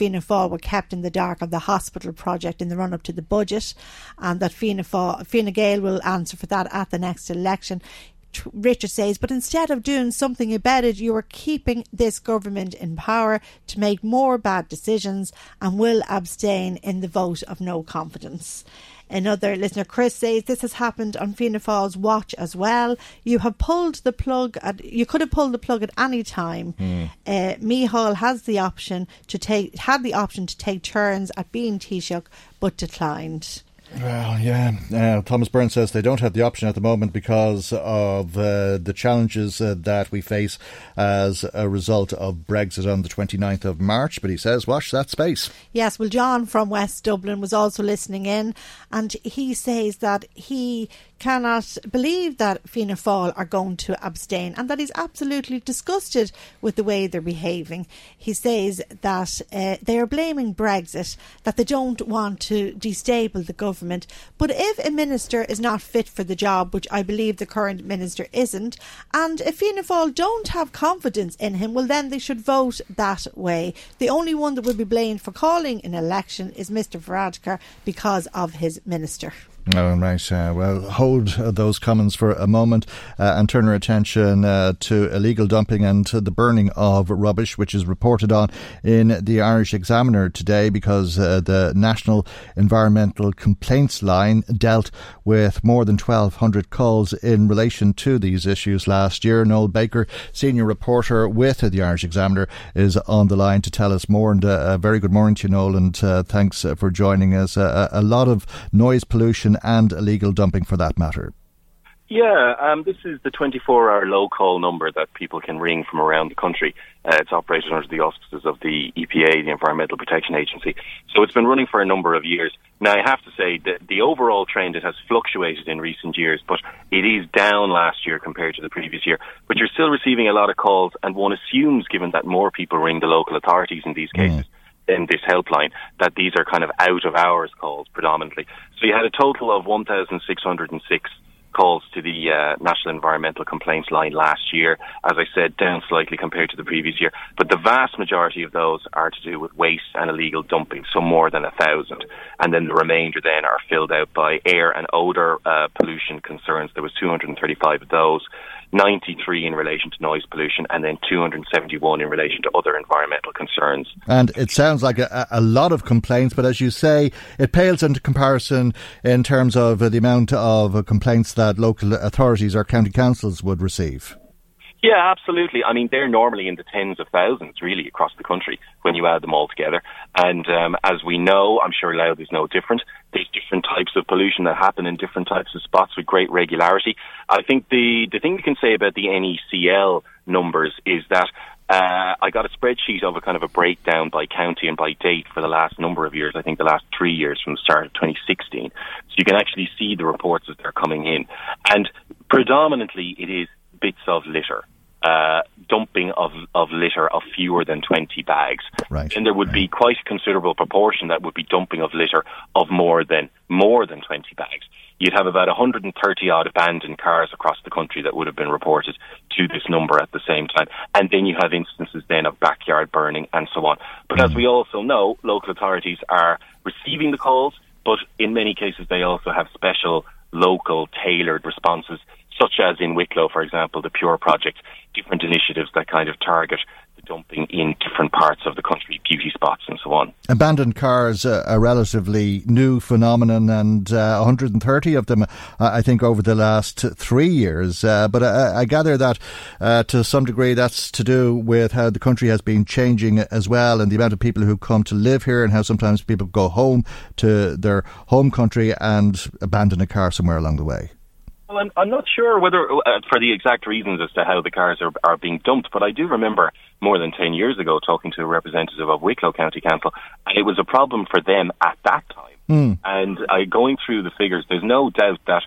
Fianna Fáil were kept in the dark on the hospital project in the run up to the budget, and that Fianna, Fáil, Fianna Gael will answer for that at the next election. Richard says, but instead of doing something about it, you are keeping this government in power to make more bad decisions and will abstain in the vote of no confidence. Another listener, Chris, says this has happened on Fianna Fáil's watch as well. You have pulled the plug. At, you could have pulled the plug at any time. Uh, Micheál has the option to take had the option to take turns at being Taoiseach, but declined. Well, yeah. Uh, Thomas Byrne says they don't have the option at the moment because of uh, the challenges uh, that we face as a result of Brexit on the 29th of March. But he says, watch that space. Yes, well, John from West Dublin was also listening in, and he says that he cannot believe that Fianna Fáil are going to abstain and that he's absolutely disgusted with the way they're behaving. He says that uh, they are blaming Brexit, that they don't want to destabilise the government. But if a minister is not fit for the job, which I believe the current minister isn't, and if Fianna Fáil don't have confidence in him, well, then they should vote that way. The only one that will be blamed for calling an election is Mr Varadkar because of his minister. All right. Uh, well, hold those comments for a moment uh, and turn our attention uh, to illegal dumping and to the burning of rubbish, which is reported on in the Irish Examiner today because uh, the National Environmental Complaints Line dealt with more than 1,200 calls in relation to these issues last year. Noel Baker, senior reporter with the Irish Examiner, is on the line to tell us more. And uh, a very good morning to you, Noel, and thanks for joining us. a lot of noise pollution and illegal dumping for that matter. Yeah, um, this is the 24 hour low call number that people can ring from around the country. Uh, it's operated under the auspices of the EPA, the Environmental Protection Agency. So it's been running for a number of years. Now, I have to say that the overall trend, it has fluctuated in recent years, but it is down last year compared to the previous year. But you're still receiving a lot of calls, and one assumes, given that more people ring the local authorities in these cases, mm in this helpline that these are kind of out of hours calls predominantly. So you had a total of 1,606 calls to the uh, National Environmental Complaints Line last year. As I said, down slightly compared to the previous year. But the vast majority of those are to do with waste and illegal dumping, so more than a thousand. And then the remainder then are filled out by air and odour uh, pollution concerns. There was 235 of those. 93 in relation to noise pollution, and then 271 in relation to other environmental concerns. And it sounds like a, a lot of complaints, but as you say, it pales into comparison in terms of the amount of complaints that local authorities or county councils would receive. Yeah, absolutely. I mean, they're normally in the tens of thousands, really, across the country when you add them all together. And um, as we know, I'm sure Louth is no different. There's different types of pollution that happen in different types of spots with great regularity. I think the the thing we can say about the NECL numbers is that uh, I got a spreadsheet of a kind of a breakdown by county and by date for the last number of years. I think the last three years from the start of 2016. So you can actually see the reports as they're coming in, and predominantly it is bits of litter. Uh, dumping of, of litter of fewer than 20 bags. Right. And there would right. be quite a considerable proportion that would be dumping of litter of more than more than 20 bags. You'd have about 130 odd abandoned cars across the country that would have been reported to this number at the same time. And then you have instances then of backyard burning and so on. But mm. as we also know, local authorities are receiving the calls, but in many cases they also have special local tailored responses such as in Wicklow, for example, the Pure Project, different initiatives that kind of target the dumping in different parts of the country, beauty spots and so on. Abandoned cars, uh, a relatively new phenomenon, and uh, 130 of them, uh, I think, over the last three years. Uh, but I, I, gather that uh, to some degree that's to do with how the country has been changing as well, and the amount of people who come to live here, and how sometimes people go home to their home country and abandon a car somewhere along the way. Well, I'm, I'm not sure whether uh, for the exact reasons as to how the cars are, are being dumped, but I do remember more than 10 years ago talking to a representative of Wicklow County Council, and it was a problem for them at that time. Mm. And uh, going through the figures, there's no doubt that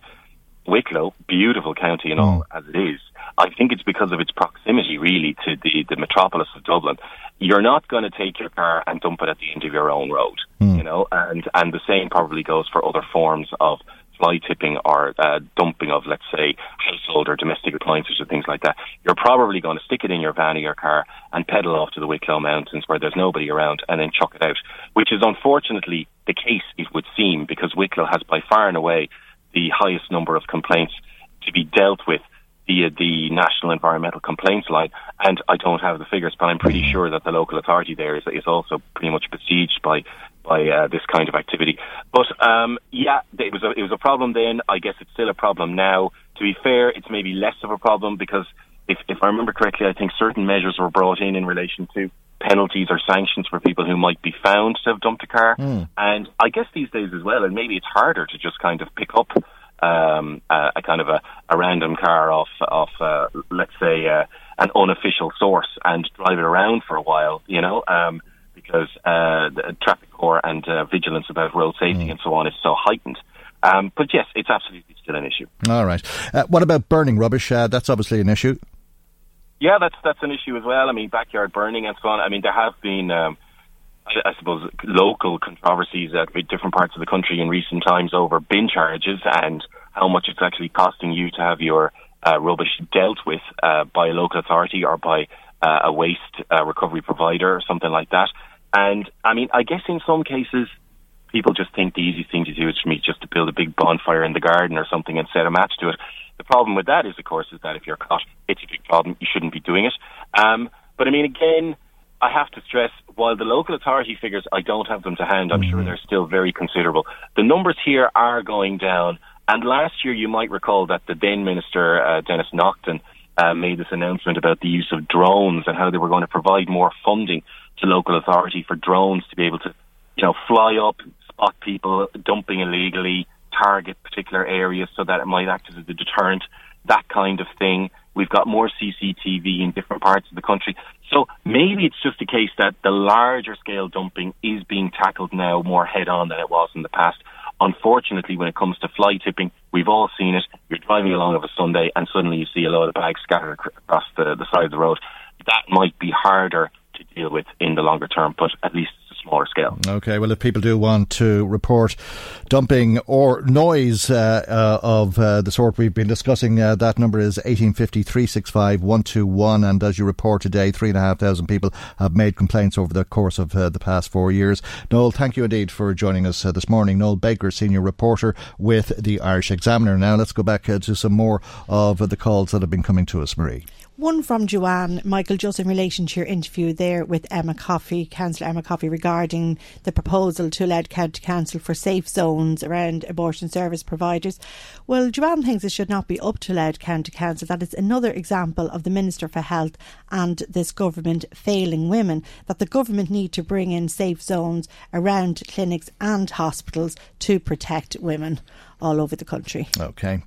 Wicklow, beautiful county and all mm. as it is, I think it's because of its proximity really to the, the metropolis of Dublin. You're not going to take your car and dump it at the end of your own road, mm. you know, and, and the same probably goes for other forms of fly tipping or uh, dumping of, let's say, household or domestic appliances or things like that, you're probably going to stick it in your van or your car and pedal off to the Wicklow Mountains where there's nobody around and then chuck it out, which is unfortunately the case, it would seem, because Wicklow has by far and away the highest number of complaints to be dealt with via the National Environmental Complaints Line. And I don't have the figures, but I'm pretty sure that the local authority there is, is also pretty much besieged by by uh, this kind of activity. But um, yeah, it was a, it was a problem then. I guess it's still a problem now. To be fair, it's maybe less of a problem because if, if I remember correctly, I think certain measures were brought in in relation to penalties or sanctions for people who might be found to have dumped a car. Mm. And I guess these days as well, and maybe it's harder to just kind of pick up um, a, a, kind of a, a, random car off, off uh, let's say, uh, an unofficial source and drive it around for a while, you know. Um, because uh, the traffic corps and uh, vigilance about road safety mm. and so on is so heightened. Um, but yes, it's absolutely still an issue. All right. Uh, what about burning rubbish? Uh, that's obviously an issue. Yeah, that's that's an issue as well. I mean, backyard burning and so on. I mean, there have been, um, I, I, suppose, local controversies at different parts of the country in recent times over bin charges and how much it's actually costing you to have your uh, rubbish dealt with uh, by a local authority or by uh, a waste uh, recovery provider or something like that. And I mean, I guess in some cases, people just think the easiest thing to do is for me just to build a big bonfire in the garden or something and set a match to it. The problem with that is, of course, is that if you're caught, it's a big problem. You shouldn't be doing it. Um, but I mean, again, I have to stress, while the local authority figures, I don't have them to hand, I'm sure they're still very considerable. The numbers here are going down. And last year, you might recall that the then Minister, uh, Denis Naughten, uh, made this announcement about the use of drones and how they were going to provide more funding to local authority for drones to be able to, you know, fly up, spot people dumping illegally, target particular areas so that it might act as a deterrent, that kind of thing. We've got more CCTV in different parts of the country. So maybe it's just a case that the larger scale dumping is being tackled now more head on than it was in the past. Unfortunately, when it comes to fly tipping, we've all seen it. You're driving along of a Sunday and suddenly you see a load of bags scattered across the, the side of the road. That might be harder to deal with in the longer term, but at least smaller scale. Okay, well, if people do want to report dumping or noise uh, uh, of uh, the sort we've been discussing, uh, that number is 1850 365 121. And as you report today, 3,500 people have made complaints over the course of uh, the past four years. Noel, thank you indeed for joining us uh, this morning. Noel Baker, senior reporter with the Irish Examiner. Now, let's go back to some more of the calls that have been coming to us, Marie. One from Joanne, Michael, just in relation to your interview there with Emma Coffey, Councillor Emma Coffey, regarding the proposal to Louth County Council for safe zones around abortion service providers. Well, Joanne thinks it should not be up to Louth County Council. That is another example of the Minister for Health and this government failing women. That the government need to bring in safe zones around clinics and hospitals to protect women all over the country. Okay.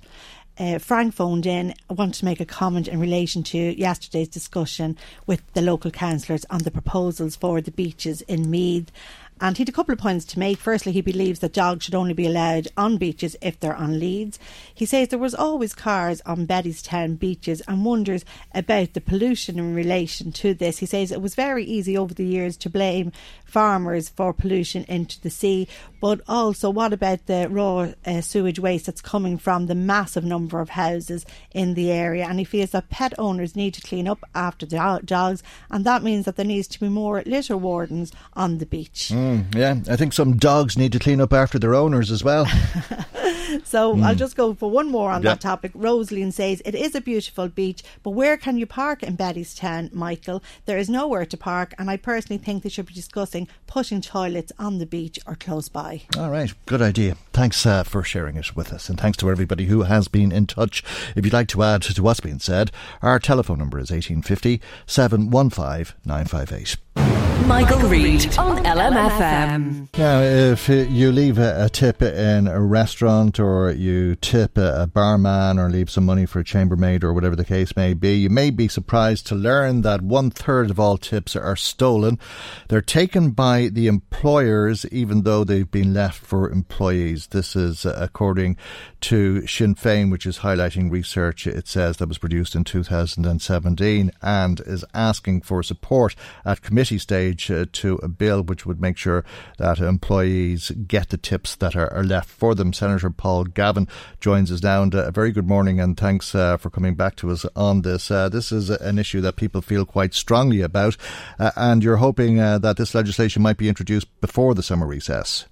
Uh, Frank phoned in. I wanted to make a comment in relation to yesterday's discussion with the local councillors on the proposals for the beaches in Meath. And he had a couple of points to make. Firstly, he believes that dogs should only be allowed on beaches if they're on leads. He says there was always cars on Bettystown beaches and wonders about the pollution in relation to this. He says it was very easy over the years to blame farmers for pollution into the sea, but also what about the raw uh, sewage waste that's coming from the massive number of houses in the area? And he feels that pet owners need to clean up after the dogs, and that means that there needs to be more litter wardens on the beach. Mm, yeah, I think some dogs need to clean up after their owners as well. so mm. I'll just go for one more on yeah. that topic. Rosaline says it is a beautiful beach, but where can you park in Bettystown, Michael? There is nowhere to park, and I personally think they should be discussing putting toilets on the beach or close by. All right, good idea. Thanks uh, for sharing it with us, and thanks to everybody who has been in touch. If you'd like to add to what's been said, our telephone number is 1850 715 958. Michael, Reade on LMFM. Now, if you leave a, a, tip in a restaurant or you tip a, a, barman or leave some money for a chambermaid or whatever the case may be, you may be surprised to learn that one third of all tips are stolen. They're taken by the employers even though they've been left for employees. This is uh, according to Sinn Féin, which is highlighting research it says that was produced in 2017 and is asking for support at committee stage uh, to a bill which would make sure that employees get the tips that are, are left for them. Senator Paul Gavan joins us now. And a very good morning and thanks uh, for coming back to us on this. Uh, this is an issue that people feel quite strongly about, uh, and you're hoping uh, that this legislation might be introduced before the summer recess.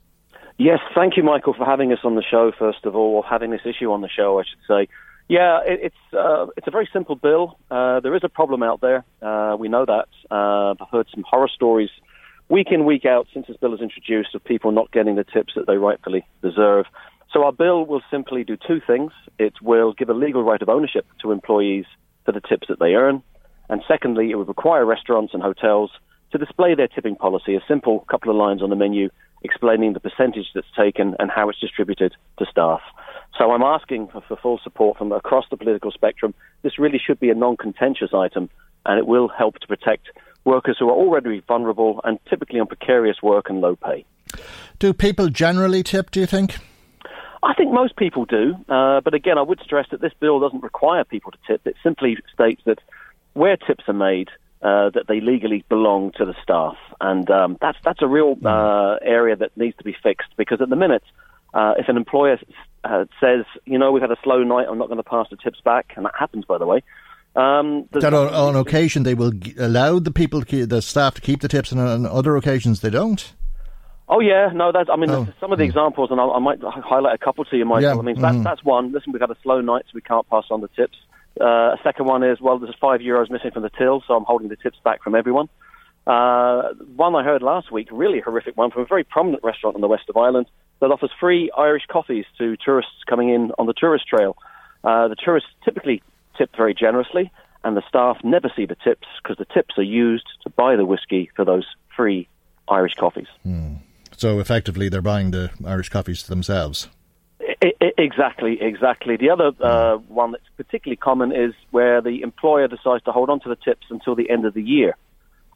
Yes, thank you, Michael, for having us on the show. First of all, having this issue on the show, I should say. Yeah, it, it's uh, it's a very simple bill. Uh, there is a problem out there. Uh, we know that. Uh, I've heard some horror stories week in week out since this bill is introduced of people not getting the tips that they rightfully deserve. So our bill will simply do two things. It will give a legal right of ownership to employees for the tips that they earn, and secondly, it would require restaurants and hotels to display their tipping policy. A simple couple of lines on the menu explaining the percentage that's taken and how it's distributed to staff. So I'm asking for, for full support from across the political spectrum. This really should be a non-contentious item, and it will help to protect workers who are already vulnerable and typically on precarious work and low pay. Do people generally tip, do you think? I think most people do, uh, but again, I would stress that this bill doesn't require people to tip. It simply states that where tips are made, uh, that they legally belong to the staff, and um, that's that's a real mm. uh, area that needs to be fixed because at the minute, uh, if an employer uh, says, you know, we've had a slow night, I'm not going to pass the tips back, and that happens, by the way. Um, that on, on, occasion they will g- allow the people, the staff, to keep the tips, and on other occasions they don't. Oh yeah, no, that's. I mean, Oh. some of the examples, and I, I might highlight a couple to you, Michael. Yeah, I mean, that's mhm. that's one. Listen, we've had a slow night, so we can't pass on the tips. Uh, a second one is well, there's five euros missing from the till, so I'm holding the tips back from everyone. Uh, one I heard last week, really horrific one from a very prominent restaurant on the west of Ireland that offers free Irish coffees to tourists coming in on the tourist trail. Uh, the tourists typically tip very generously, and the staff never see the tips because the tips are used to buy the whiskey for those free Irish coffees. So effectively, they're buying the Irish coffees themselves. I- I- exactly, exactly. The other uh, one that's particularly common is where the employer decides to hold on to the tips until the end of the year.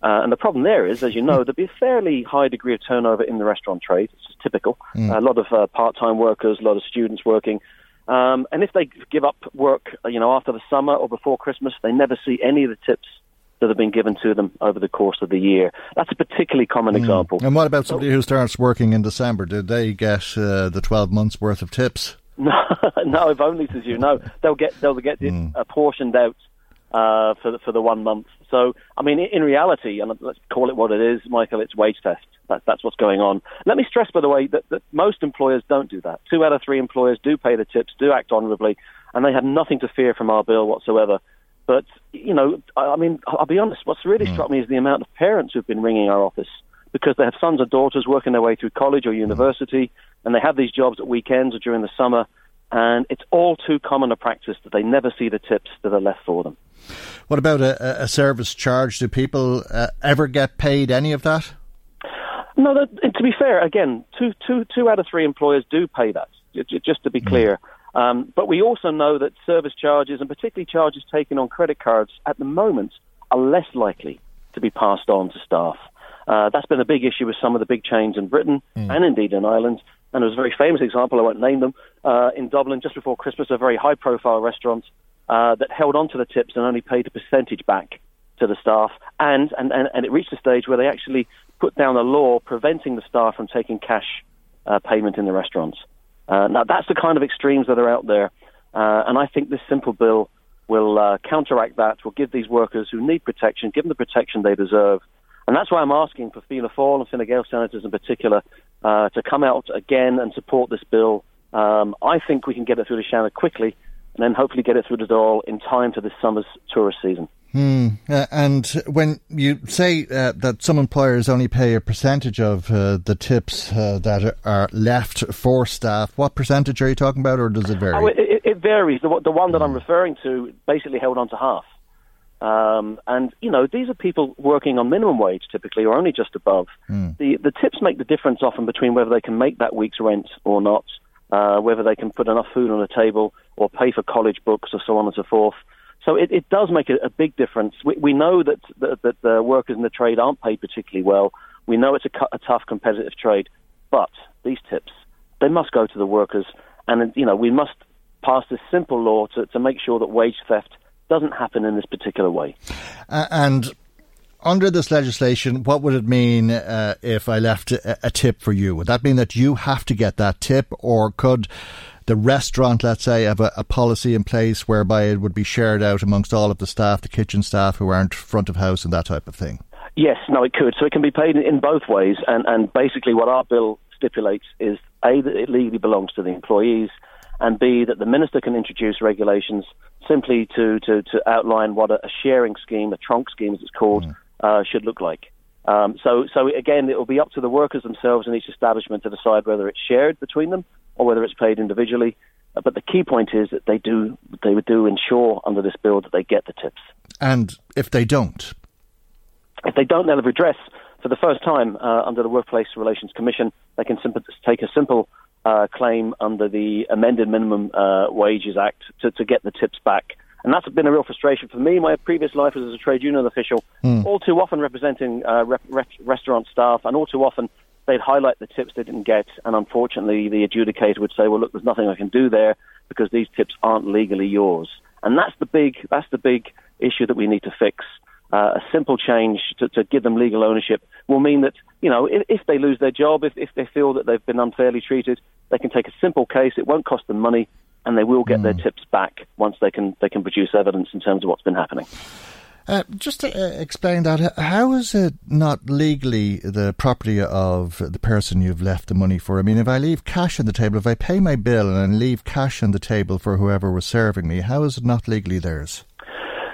Uh, and the problem there is, as you know, there'll be a fairly high degree of turnover in the restaurant trade. It's typical. Mm. a lot of uh, part-time workers, a lot of students working. Um, and if they give up work, uh, you know, after the summer or before Christmas, they never see any of the tips that have been given to them over the course of the year. That's a particularly common example. And what about somebody who starts working in December? Did they get uh, the 12 months worth of tips? No, no. If only, as you know, they'll get they'll get it apportioned out uh, for the, for the one month. So, I mean, in reality, and let's call it what it is, Michael, it's wage theft. That, that's what's going on. Let me stress, by the way, that, that most employers don't do that. Two out of three employers do pay the tips, do act honourably, and they have nothing to fear from our bill whatsoever. But you know, I, I mean, I'll be honest. What's really hmm. struck me is the amount of parents who've been ringing our office because they have sons or daughters working their way through college or hmm. university, and they have these jobs at weekends or during the summer, and it's all too common a practice that they never see the tips that are left for them. What about a, a- service charge? Do people uh, ever get paid any of that? No, that, to be fair, again, two, two, two out of three employers do pay that, just to be clear. Um, but we also know that service charges, and particularly charges taken on credit cards, at the moment are less likely to be passed on to staff. Uh, that's been a big issue with some of the big chains in Britain and indeed in Ireland. And there was a very famous example, I won't name them, uh, in Dublin just before Christmas, a very high profile restaurant uh, that held on to the tips and only paid a percentage back to the staff. And, and, and, and it reached a stage where they actually put down a law preventing the staff from taking cash uh, payment in the restaurants. Uh, now, that's the kind of extremes that are out there. Uh, and I think this simple bill will uh, counteract that, will give these workers who need protection, give them the protection they deserve. And that's why I'm asking for Fianna Fáil and Fine Gael senators in particular to come out again and support this bill. Um, I think we can get it through the Seanad quickly and then hopefully get it through the Dáil in time for this summer's tourist season. Hmm. Uh, and when you say uh, that some employers only pay a percentage of uh, the tips uh, that are- left for staff, what percentage are you talking about, or does it vary? Oh, it, it, it varies. The, one- the one that I'm referring to basically held on to half. Um, and, you know, these are people working on minimum wage typically or only just above. The, the tips make the difference often between whether they can make that week's rent or not, uh, whether they can put enough food on the table or pay for college books or so on and so forth. So it, it does make a, a big difference. We, we know that, that, that the workers in the trade aren't paid particularly well. We know it's a, a tough competitive trade, but these tips, they must go to the workers. And, you know, we must pass this simple law to, to make sure that wage theft doesn't happen in this particular way. Uh, and under this legislation, what would it mean uh, if I left a, a tip for you? Would that mean that you have to get that tip, or could the restaurant, let's say, have a, a policy in place whereby it would be shared out amongst all of the staff, the kitchen staff who aren't front of house and that type of thing? Yes, no, it could. So it can be paid in, both ways. And, and basically, what our bill stipulates is A, that it legally belongs to the employees, and B, that the minister can introduce regulations simply to, to, to outline what a, a sharing scheme, a trunk scheme as it's called, uh, should look like. Um, so, so again, it will be up to the workers themselves in each establishment to decide whether it's shared between them or whether it's paid individually. Uh, But the key point is that they do they would do ensure under this bill that they get the tips. And if they don't, If they don't, they'll have redress for the first time uh, under the Workplace Relations Commission. They can simp- take a simple uh, claim under the Amended Minimum uh, Wages Act to, to get the tips back. And that's been a real frustration for me. My previous life was as a trade union official, Hmm. all too often representing uh, rep- rep- restaurant staff, and all too often they'd highlight the tips they didn't get, and unfortunately the adjudicator would say, "Well, look, there's nothing I can do there because these tips aren't legally yours." And that's the big that's the big issue that we need to fix. Uh, a simple change to, to give them legal ownership will mean that you know if, if they lose their job, if, if they feel that they've been unfairly treated, they can take a simple case. It won't cost them money, and they will get their tips back once they can they can produce evidence in terms of what's been happening. Uh, just to uh, explain that, how is it not legally the property of the person you've left the money for? I mean, if I leave cash on the table, if I pay my bill and I leave cash on the table for whoever was serving me, how is it not legally theirs?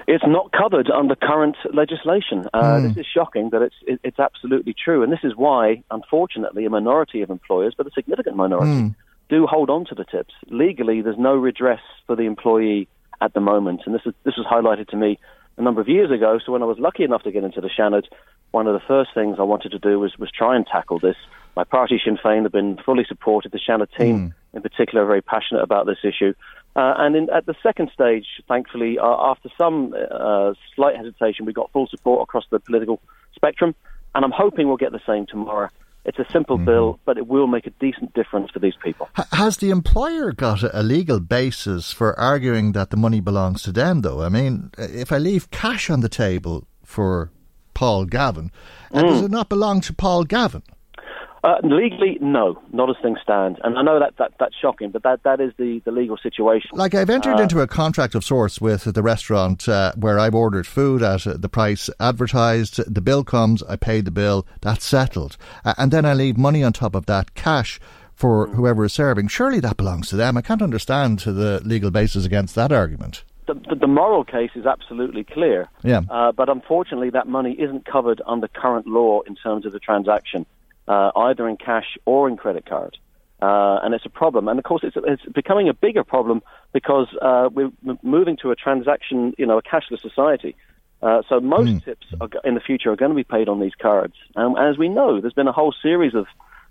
It's not covered under current legislation. Uh, mm. This is shocking, but it's it, it's absolutely true, and this is why, unfortunately, a minority of employers, but a significant minority, mm. Do hold on to the tips. Legally, there's no redress for the employee at the moment, and this is this was highlighted to me a number of years ago. So when I was lucky enough to get into the Seanad, one of the first things I wanted to do was was try and tackle this. My party, Sinn Féin, have been fully supported. The Seanad team, mm. in particular, are very passionate about this issue. Uh, and in, at the second stage, thankfully, uh, after some uh, slight hesitation, we got full support across the political spectrum. And I'm hoping we'll get the same tomorrow. It's a simple mm-hmm. bill, but it will make a decent difference for these people. H- has the employer got a legal basis for arguing that the money belongs to them, though? I mean, if I leave cash on the table for Paul Gavan, mm. does it not belong to Paul Gavan? Uh, legally, no, not as things stand. And I know that, that that's shocking, but that, that is the, the legal situation. Like I've entered uh, into a contract of sorts with the restaurant uh, where I've ordered food at the price advertised. The bill comes, I pay the bill, that's settled. and then I leave money on top of that, cash for hmm. whoever is serving. Surely that belongs to them. I can't understand the legal basis against that argument. The, the, the, moral case is absolutely clear. Yeah. Uh, but unfortunately, that money isn't covered under current law in terms of the transaction uh, either in cash or in credit card. Uh, and it's a problem. And of course, it's, it's becoming a bigger problem because uh, we're moving to a transaction, you know, a cashless society. Uh, so most mm. tips are, in the future are going to be paid on these cards. And as we know, there's been a whole series of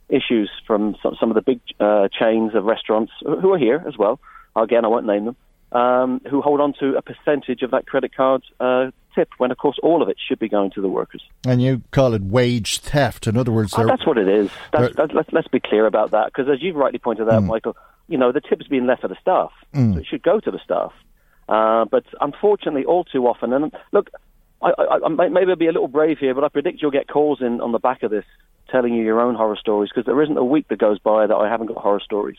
issues from some, some of the big uh, chains of restaurants who are here as well. Again, I won't name them, um, who hold on to a percentage of that credit card uh, tip when, of course, all of it should be going to the workers. And you call it wage theft. In other words, oh, that's what it is. That's, that's, let's, let's be clear about that because, as you've rightly pointed out, mm. Michael, you know the tip's being left for the staff, mm. so it should go to the staff. Uh, but unfortunately, all too often, and look, I, I, I maybe I'll be a little brave here, but I predict you'll get calls in on the back of this telling you your own horror stories because there isn't a week that goes by that I haven't got horror stories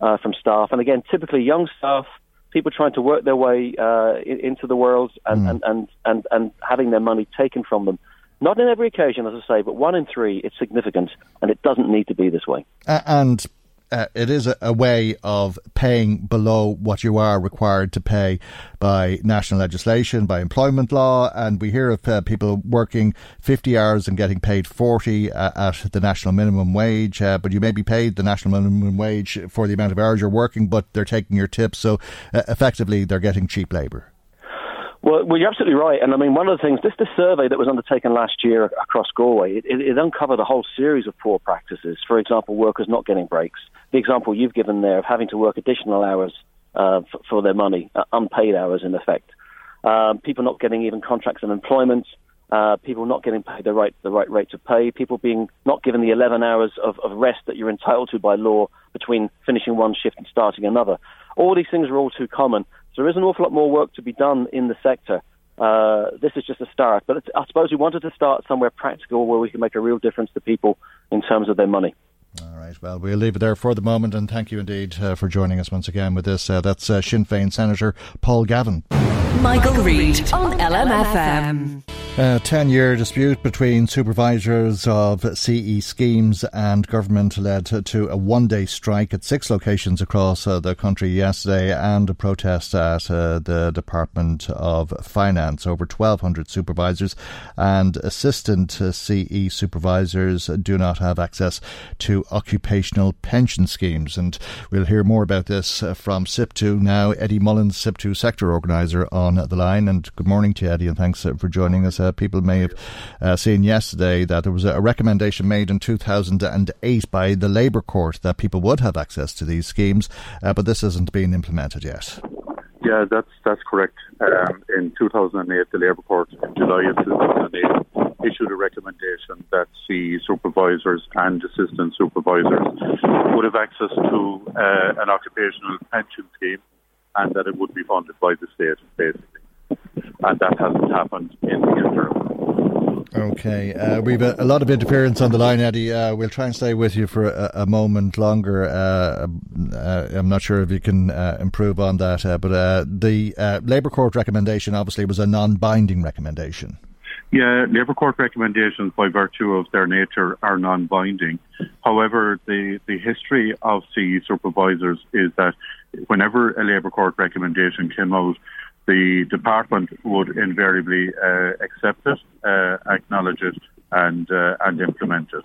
uh, from staff. And again, typically young staff people trying to work their way uh, into the world and, mm. and, and, and, and having their money taken from them. Not in every occasion, as I say, but one in three, it's significant, and it doesn't need to be this way. Uh, and uh, it is a, a, way of paying below what you are required to pay by national legislation, by employment law, and we hear of uh, people working 50 hours and getting paid 40 uh, at the national minimum wage, uh, but you may be paid the national minimum wage for the amount of hours you're working, but they're taking your tips, so uh, effectively they're getting cheap labour. Well, well, you're absolutely right. And I mean, one of the things, this the survey that was undertaken last year across Galway, it, it, it, uncovered a whole series of poor practices. For example, workers not getting breaks. The example you've given there of having to work additional hours uh, for, for, their money, uh, unpaid hours in effect. Um, people not getting even contracts of employment. Uh, people not getting paid the right the right rate of pay. People being not given the 11 hours of, of rest that you're entitled to by law between finishing one shift and starting another. All these things are all too common. So there is an awful lot more work to be done in the sector. Uh, this is just a start, but I suppose we wanted to start somewhere practical where we can make a real difference to people in terms of their money. All right. Well, we'll leave it there for the moment, and thank you indeed uh, for joining us once again with this. Uh, that's uh, Sinn Féin Senator Paul Gavan. Michael, Reade on LMFM. A 10 year dispute between supervisors of CE schemes and government led to a one day strike at six locations across uh, the country yesterday and a protest at uh, the Department of Finance. Over 1,200 supervisors and assistant CE supervisors do not have access to occupational pension schemes. And we'll hear more about this from SIPTU now. Eddie Mullins, SIPTU sector organiser, on the line. And good morning to you, Eddie, and thanks uh, for joining us uh, people may have uh, seen yesterday that there was a recommendation made in 2008 by the Labour Court that people would have access to these schemes, uh, but this hasn't been implemented yet. Yeah, that's that's correct. Um, in 2008, the Labour Court, in July of 2008, issued a recommendation that the supervisors and assistant supervisors would have access to uh, an occupational pension scheme and that it would be funded by the state, basically and that hasn't happened in the interim. Okay, uh, we've a, a, lot of interference on the line, Eddie. Uh, we'll try and stay with you for a, a moment longer. Uh, uh I'm not sure if you can uh, improve on that, uh, but the Labour Court recommendation obviously was a non-binding recommendation. Yeah, Labour Court recommendations, by virtue of their nature, are non-binding. However, the the history of CE supervisors is that whenever a Labour Court recommendation came out the department would invariably uh, accept it, uh, acknowledge it, and uh, and implement it.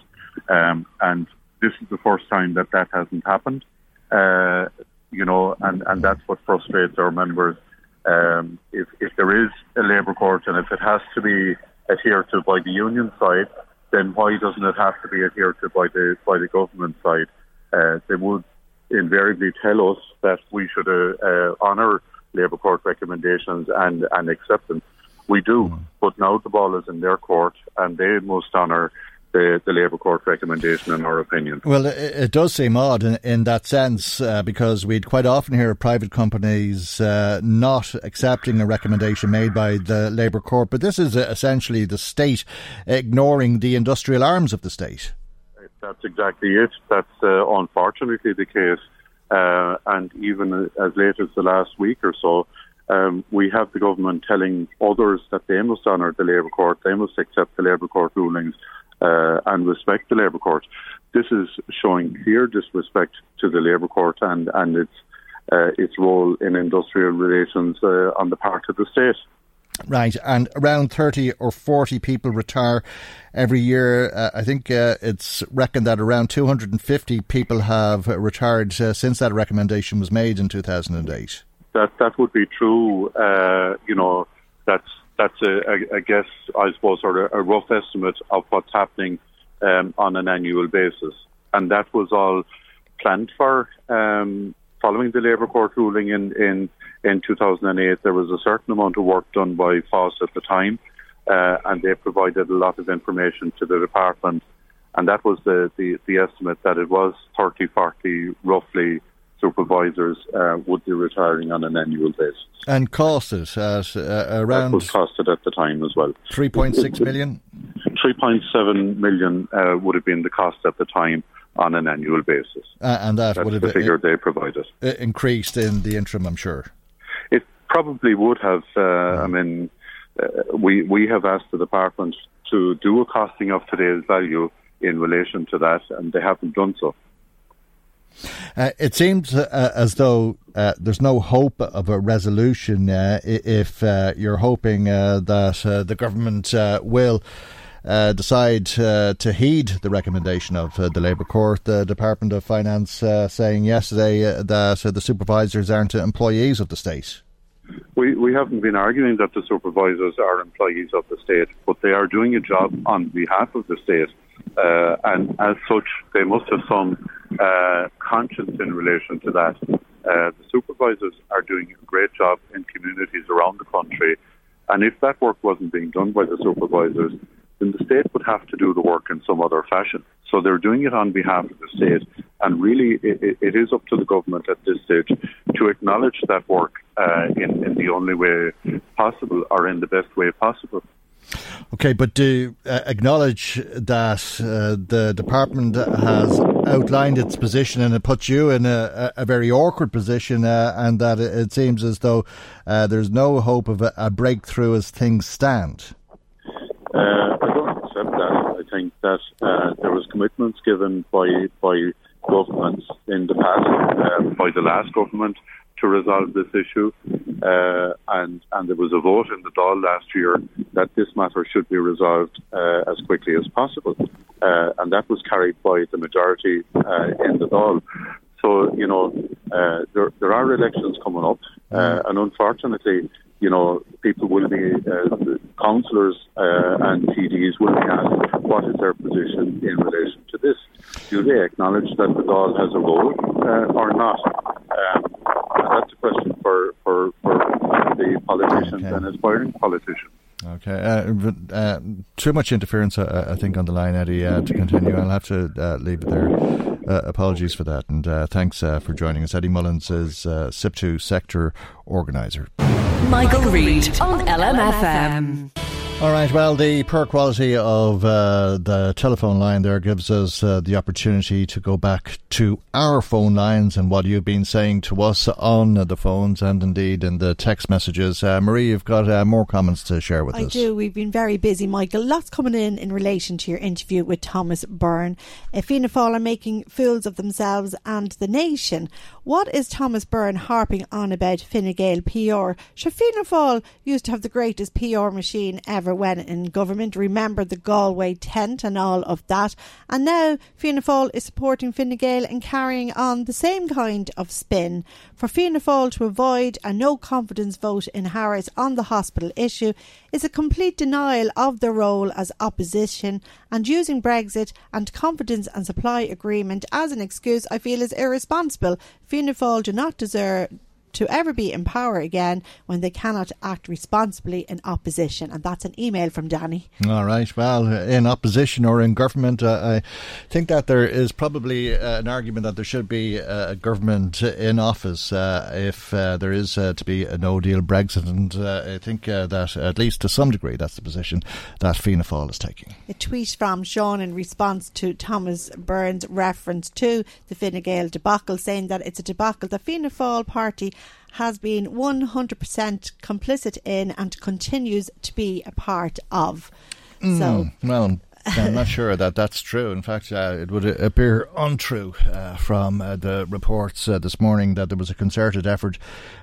Um, and this is the first time that that hasn't happened. Uh, you know, and, and that's what frustrates our members. Um, if if there is a labour court and if it has to be adhered to by the union side, then why doesn't it have to be adhered to by the by the government side? Uh, they would invariably tell us that we should uh, honour Labour Court recommendations and, and acceptance. We do, mm. but now the ball is in their court and they must honour the, the Labour Court recommendation, in our opinion. Well, it, it does seem odd in, in that sense uh, because we'd quite often hear private companies uh, not accepting a recommendation made by the Labour Court, but this is essentially the state ignoring the industrial arms of the state. That's exactly it. That's uh, unfortunately the case. Uh, and even as late as the last week or so, um, we have the government telling others that they must honour the Labour Court, they must accept the Labour Court rulings uh, and respect the Labour Court. This is showing clear disrespect to the Labour Court and, and its, uh, its role in industrial relations uh, on the part of the state. Right, and around 30 or 40 people retire every year. Uh, I think uh, it's reckoned that around 250 people have retired uh, since that recommendation was made in 2008. That that would be true. Uh, you know, that's that's a, a, guess, I suppose, or a, a rough estimate of what's happening um, on an annual basis, and that was all planned for um, following the Labour Court ruling in in in 2008, there was a certain amount of work done by FÁS at the time, uh, and they provided a lot of information to the department. And that was the, the, the estimate that it was 30, 40, roughly supervisors uh, would be retiring on an annual basis. And costed at uh, around. That was costed at the time as well. 3.6 million? 3.7 million uh, would have been the cost at the time on an annual basis. Uh, and that That's would have the figure they provided. increased in the interim, I'm sure probably would have. Uh, I mean, uh, we we have asked the department to do a costing of today's value in relation to that, and they haven't done so. Uh, it seems uh, as though uh, there's no hope of a resolution uh, if uh, you're hoping uh, that the government will. decide to heed the recommendation of the Labour Court. The Department of Finance saying yesterday that the supervisors aren't employees of the state. We, we haven't been arguing that the supervisors are employees of the state, but they are doing a job on behalf of the state. Uh, and as such, they must have some uh, conscience in relation to that. Uh, the supervisors are doing a great job in communities around the country. And if that work wasn't being done by the supervisors, then the state would have to do the work in some other fashion. So they're doing it on behalf of the state, and really it, it is up to the government at this stage to acknowledge that work uh, in, in the only way possible or in the best way possible. Okay, but do uh, acknowledge that uh, the department has outlined its position and it puts you in a, a very awkward position, uh, and that it, seems as though uh, there's no hope of a, a breakthrough as things stand. Uh, I don't accept that. Uh, there was commitments given by by governments in the past, uh, by the last government, to resolve this issue, uh, and and there was a vote in the Dáil last year that this matter should be resolved uh, as quickly as possible, uh, and that was carried by the majority in the Dáil. So you know there there are elections coming up, and unfortunately you know, people will be, uh, councillors uh, and TDs will be asked what is their position in relation to this. Do they acknowledge that the Dáil has a role uh, or not? Um, that's a question for, for, for the politicians okay. and aspiring politicians. Okay, uh, uh, too much interference, uh, I think, on the line, Eddie, uh, to continue. I'll have to uh, leave it there. Uh, apologies for that, and thanks for joining us. Eddie Mullins is SIPTU sector organizer. Michael, Reade on LMFM. All right. Well, the poor quality of uh, the telephone line there gives us uh, the opportunity to go back to our phone lines and what you've been saying to us on the phones and indeed in the text messages. Uh, Marie, you've got uh, more comments to share with I us. I do. We've been very busy, Michael. Lots coming in in relation to your interview with Thomas Byrne. Uh, Fianna Fáil are making fools of themselves and the nation. What is Thomas Byrne harping on about Fine Gael PR? Sure, Fianna Fáil used to have the greatest PR machine ever when in government. Remember the Galway tent and all of that. And now Fianna Fáil is supporting Fine Gael and carrying on the same kind of spin. For Fianna Fáil to avoid a no confidence vote in Harris on the hospital issue is a complete denial of their role as opposition and using Brexit and confidence and supply agreement as an excuse I feel is irresponsible. Fianna Fáil do not deserve to ever be in power again when they cannot act responsibly in opposition. And that's an email from Danny. All right. Well, in opposition or in government, uh, I think that there is probably uh, an argument that there should be a government in office uh, if uh, there is uh, to be a no deal Brexit. And uh, I think that, at least to some degree, that's the position that Fianna Fáil is taking. A tweet from Sean in response to Thomas Byrne's reference to the Fine Gael debacle, saying that it's a debacle the Fianna Fáil party has been 100% complicit in and continues to be a part of. Mm, so, well, I'm not sure that that's true. In fact, uh, it would appear untrue uh, from uh, the reports uh, this morning that there was a concerted effort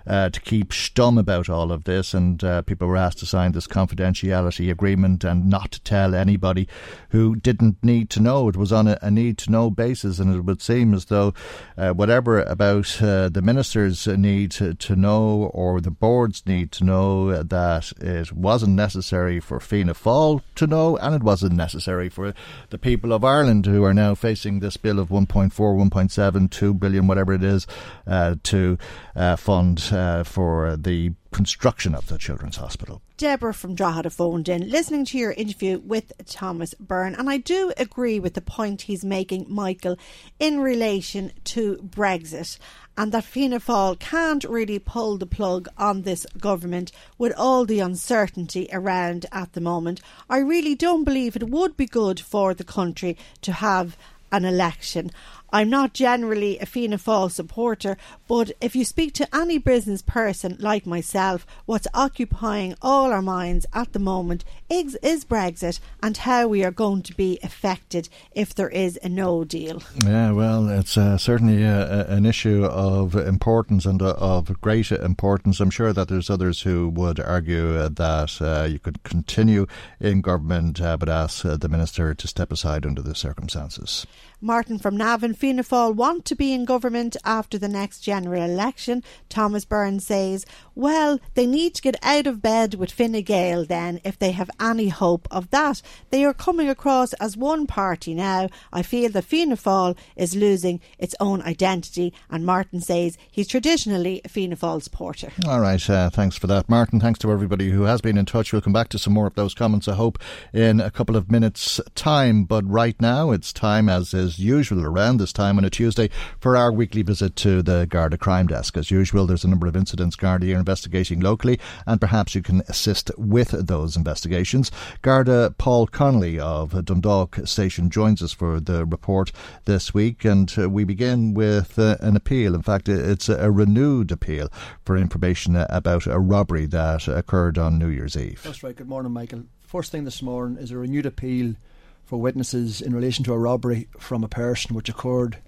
uh, to keep stum about all of this, and uh, people were asked to sign this confidentiality agreement and not to tell anybody who didn't need to know. It was on a, a need to know basis, and it would seem as though whatever about the ministers need to, to, know or the boards need to know that it wasn't necessary for Fianna Fáil to know, and it wasn't necessary necessary for the people of Ireland who are now facing this bill of 1.4, 1.7, 2 billion, whatever it is, uh, to uh, fund uh, for the construction of the Children's Hospital. Deborah from Drogheda phoned in, listening to your interview with Thomas Byrne, and I do agree with the point he's making, Michael, in relation to Brexit and that Fianna Fáil can't really pull the plug on this government with all the uncertainty around at the moment. I really don't believe it would be good for the country to have an election. I'm not generally a Fianna Fáil supporter, but if you speak to any business person like myself, what's occupying all our minds at the moment is, is Brexit and how we are going to be affected if there is a no deal. Yeah, well, it's uh, certainly a, an issue of importance and uh, of great importance. I'm sure that there's others who would argue uh, that uh, you could continue in government uh, but ask uh, the minister to step aside under the circumstances. Martin from Navan, Fianna Fáil want to be in government after the next general election. Thomas Byrne says, well, they need to get out of bed with Fine Gael then if they have any hope of that. They are coming across as one party now. I feel that Fianna Fáil is losing its own identity and Martin says he's traditionally a Fianna Fáil supporter. All right, uh, thanks for that, Martin. Thanks to everybody who has been in touch. We'll come back to some more of those comments, I hope, in a couple of minutes' time. But right now, it's time, as is usual around this time on a Tuesday, for our weekly visit to the Garda Crime Desk. As usual, there's a number of incidents Garda are investigating locally, and perhaps you can assist with those investigations. Garda Paul Connolly of Dundalk Station joins us for the report this week, and uh, we begin with uh, an appeal. In fact, it's a renewed appeal for information about a robbery that occurred on New Year's Eve. That's right. Good morning, Michael. First thing this morning is a renewed appeal for witnesses in relation to a robbery from a person which occurred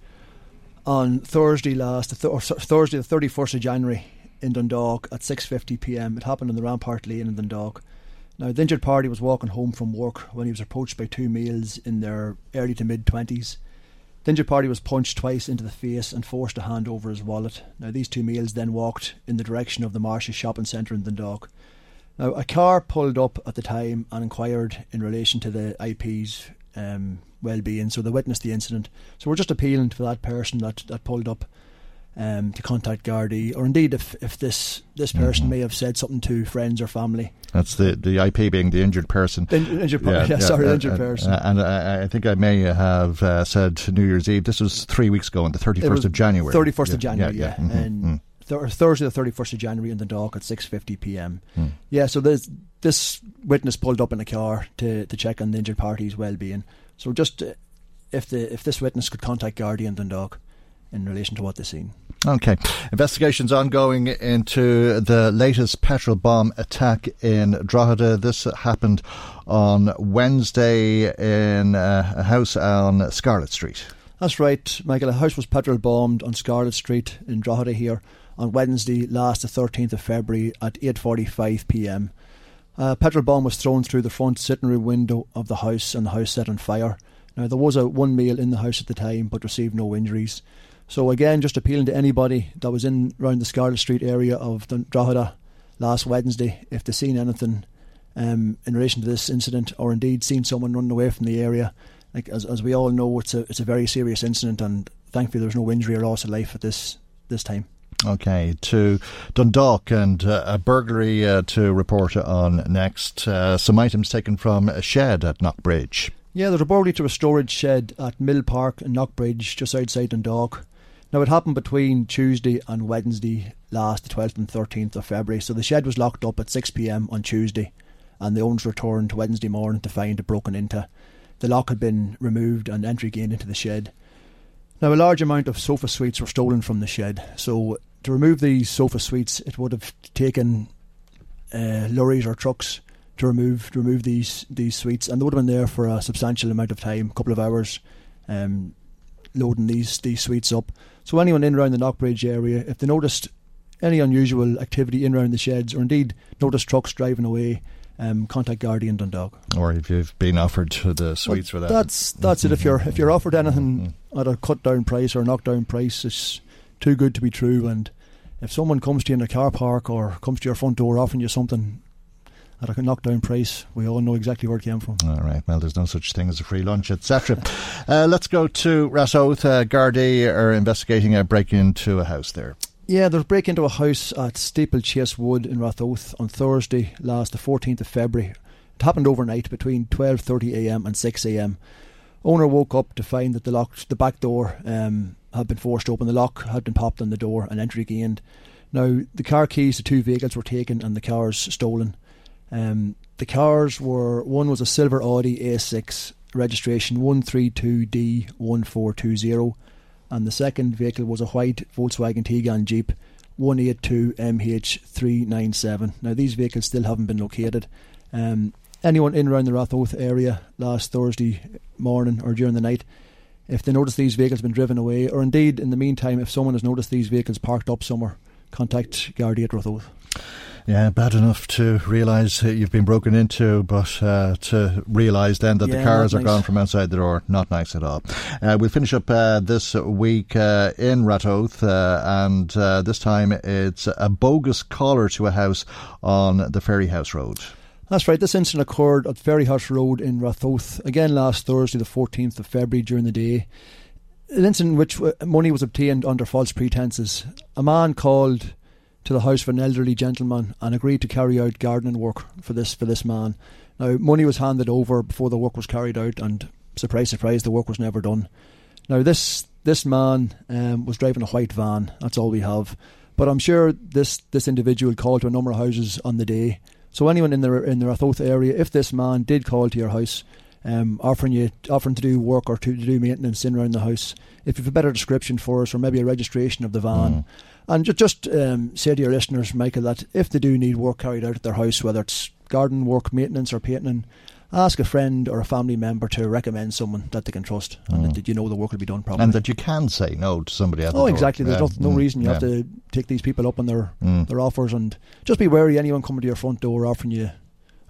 on Thursday last, or Thursday the 31st of January in Dundalk at 6:50 p.m. It happened on the Rampart Lane in Dundalk. Now, the injured party was walking home from work when he was approached by two males in their early to mid 20s. The injured party was punched twice into the face and forced to hand over his wallet. Now, these two males then walked in the direction of the Marshes shopping centre in Dundalk. Now, a car pulled up at the time and inquired in relation to the IP's um, well-being, so they witnessed the incident. So we're just appealing for that person that, that pulled up um, to contact Gardaí, or indeed if, if this this person mm-hmm. may have said something to friends or family. That's the, the IP being the injured person. The injured, yeah, yeah, yeah, sorry, uh, injured person. Uh, and I, I, think I may have uh, said New Year's Eve. This was three weeks ago on the 31st of January. 31st of January, yeah. Mm-hmm. And mm. Th- Thursday the 31st of January in Dundalk at 6.50pm. Mm. Yeah, so there's this witness pulled up in a car to, to check on the injured party's well-being. So just uh, if the if this witness could contact Guardian Dundalk in relation to what they've seen. Okay. Investigations ongoing into the latest petrol bomb attack in Drogheda. This happened on Wednesday in uh, a house on Scarlet Street. That's right, Michael. A house was petrol bombed on Scarlet Street in Drogheda here on Wednesday, last the 13th of February at 8:45 p.m. A petrol bomb was thrown through the front sitting room window of the house, and the house set on fire. Now there was a one male in the house at the time, but received no injuries. So again, just appealing to anybody that was in around the Scarlet Street area of Drogheda last Wednesday, if they've seen anything um, in relation to this incident, or indeed seen someone running away from the area, like as, as we all know, it's a it's a very serious incident, and thankfully there's no injury or loss of life at this this time. Okay, to Dundalk and uh, a burglary uh, to report on next. Uh, some items taken from a shed at Knockbridge. Yeah, there's a burglary to a storage shed at Mill Park in Knockbridge, just outside Dundalk. Now, it happened between Tuesday and Wednesday, last the 12th and 13th of February. So the shed was locked up at 6 pm on Tuesday, and the owners returned Wednesday morning to find it broken into. The lock had been removed and entry gained into the shed. Now, a large amount of sofa suites were stolen from the shed. So, to remove these sofa suites, it would have taken uh, lorries or trucks to remove to remove these these suites, and they would have been there for a substantial amount of time, a couple of hours, um, loading these these suites up. So anyone in around the Knockbridge area, if they noticed any unusual activity in around the sheds, or indeed noticed trucks driving away, um, contact Guardian Dundalk. Or if you've been offered the suites well, for that. That's that's mm-hmm. it. If you're if you're offered anything mm-hmm. at a cut down price or knock down price, it's too good to be true. And if someone comes to you in a car park or comes to your front door offering you something at a knockdown price. We all know exactly where it came from. All right. Well, there's no such thing as a free lunch, etc. uh, let's go to Ratoath. Uh, Gardaí are investigating a break into a house there. Yeah, there's a break into a house at Steeplechase Wood in Ratoath on Thursday, last the 14th of February. It happened overnight between 12:30 a.m. and 6 a.m. Owner woke up to find that the lock, the back door, um, had been forced open. The lock had been popped on the door, and entry gained. Now, the car keys to two vehicles were taken and the cars stolen. Um, the cars were one was a silver Audi A6 registration 132D1420 and the second vehicle was a white Volkswagen Tiguan Jeep 182MH397. Now these vehicles still haven't been located. Um, anyone in around the Ratoath area last Thursday morning or during the night, if they notice these vehicles have been driven away, or indeed in the meantime, if someone has noticed these vehicles parked up somewhere, contact Gardaí at Ratoath. Yeah, bad enough to realise you've been broken into, but uh, to realise then that yeah, the cars are nice. gone from outside the door, not nice at all. Uh, we'll finish up uh, this week uh, in Ratoath, uh, and uh, this time it's a bogus caller to a house on the Ferry House Road. That's right. This incident occurred at Ferryhouse Road in Ratoath again last Thursday, the 14th of February, during the day. An incident in which money was obtained under false pretences. A man called to the house of an elderly gentleman and agreed to carry out gardening work for this for this man. Now, money was handed over before the work was carried out, and surprise, surprise, the work was never done. Now, this this man um, was driving a white van. That's all we have. But I'm sure this this individual called to a number of houses on the day. So anyone in the in the Ratoath area, if this man did call to your house, um, offering you offering to do work or to, to do maintenance in around the house, if you have a better description for us or maybe a registration of the van. Mm. And ju- just um, say to your listeners, Michael, that if they do need work carried out at their house, whether it's garden work, maintenance, or painting, ask a friend or a family member to recommend someone that they can trust and Mm. that you know the work will be done properly. And that you can say no to somebody at Oh, door. exactly. There's Yeah. no, no Mm. reason you have to take these people up on their Mm. their offers, and just be wary anyone coming to your front door offering you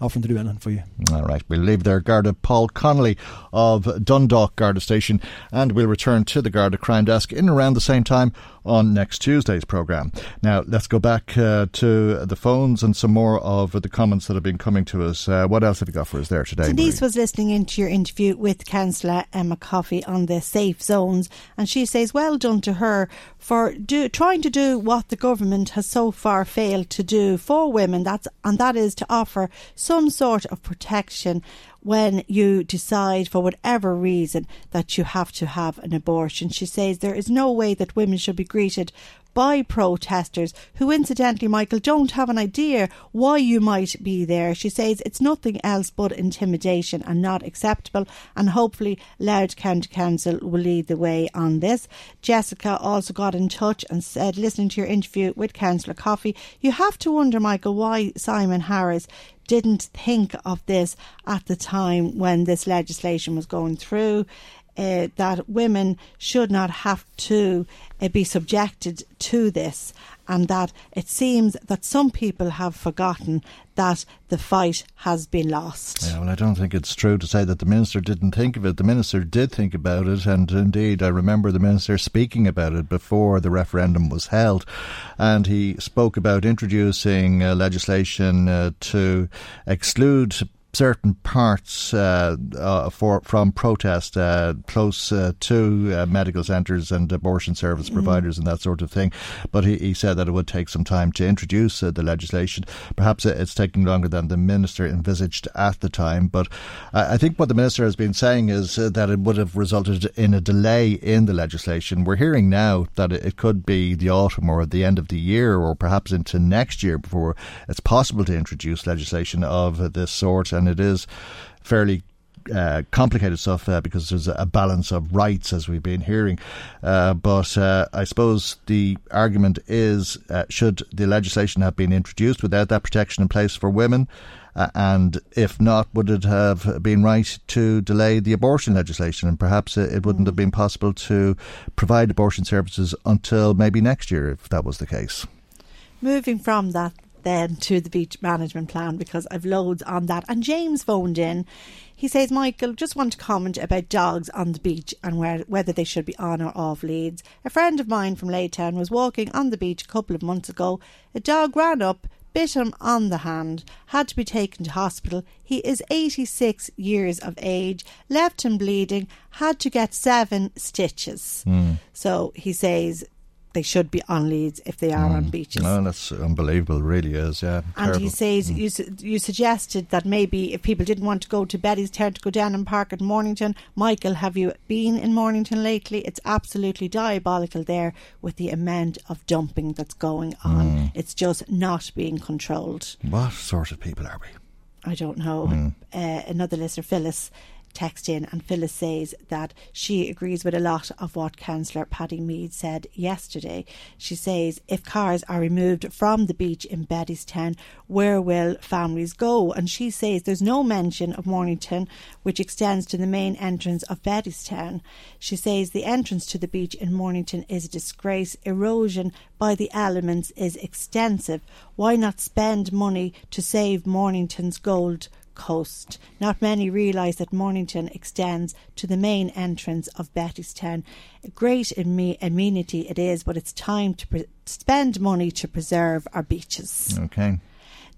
offering to do anything for you. All right, we'll leave there Garda Paul Connolly of Dundalk Garda Station, and we'll return to the Garda Crime Desk in around the same time on next Tuesday's programme. Now, let's go back uh, to the phones and some more of the comments that have been coming to us. Uh, what else have you got for us there today? Denise was listening into your interview with Councillor Emma Coffey on the safe zones, and she says, "Well done to her for do, trying to do what the government has so far failed to do for women. That's and that is to offer some sort of protection." When you decide, for whatever reason, that you have to have an abortion, she says there is no way that women should be greeted by protesters who, incidentally, Michael, don't have an idea why you might be there. She says it's nothing else but intimidation and not acceptable, and hopefully Louth County Council will lead the way on this. Jessica also got in touch and said, listening to your interview with Councillor Coffey, you have to wonder, Michael, why Simon Harris didn't think of this at the time when this legislation was going through uh, that women should not have to uh, be subjected to this, and that it seems that some people have forgotten that the fight has been lost. Yeah, well, I don't think it's true to say that the minister didn't think of it. The minister did think about it, and indeed, I remember the minister speaking about it before the referendum was held, and he spoke about introducing uh, legislation uh, to exclude certain parts uh, uh, for from protest uh, close uh, to uh, medical centres and abortion service mm. providers mm. and that sort of thing. But he, he, said that it would take some time to introduce uh, the legislation. Perhaps it's taking longer than the minister envisaged at the time. But I think what the minister has been saying is that it would have resulted in a delay in the legislation. We're hearing now that it could be the autumn or the end of the year or perhaps into next year before it's possible to introduce legislation of this sort and it is fairly uh, complicated stuff uh, because there's a balance of rights, as we've been hearing. Uh, but uh, I suppose the argument is uh, should the legislation have been introduced without that protection in place for women? Uh, and if not, would it have been right to delay the abortion legislation? And perhaps it wouldn't have been possible to provide abortion services until maybe next year, if that was the case. Moving from that then to the beach management plan because I've loads on that. And James phoned in. He says, Michael, just want to comment about dogs on the beach and where, whether they should be on or off leads. A friend of mine from Laytown was walking on the beach a couple of months ago. A dog ran up, bit him on the hand, had to be taken to hospital. He is 86 years of age, left him bleeding, had to get seven stitches. Mm. So he says they should be on leads if they are mm. on beaches. No, that's unbelievable, really is, yeah. And terrible. he says, mm. you, su- you suggested that maybe if people didn't want to go to Betty's Bettystown to go down and park at Mornington. Michael, have you been in Mornington lately? It's absolutely diabolical there with the amount of dumping that's going on. Mm. It's just not being controlled. What sort of people are we? I don't know. Mm. Uh, another listener, Phyllis, text in, and Phyllis says that she agrees with a lot of what Councillor Paddy Meade said yesterday. She says if cars are removed from the beach in Bettystown, where will families go? And she says there's no mention of Mornington, which extends to the main entrance of Bettystown. She says the entrance to the beach in Mornington is a disgrace. Erosion by the elements is extensive. Why not spend money to save Mornington's gold? Coast. Not many realise that Mornington extends to the main entrance of Bettystown. A great amenity it is, but it's time to pre- spend money to preserve our beaches. Okay.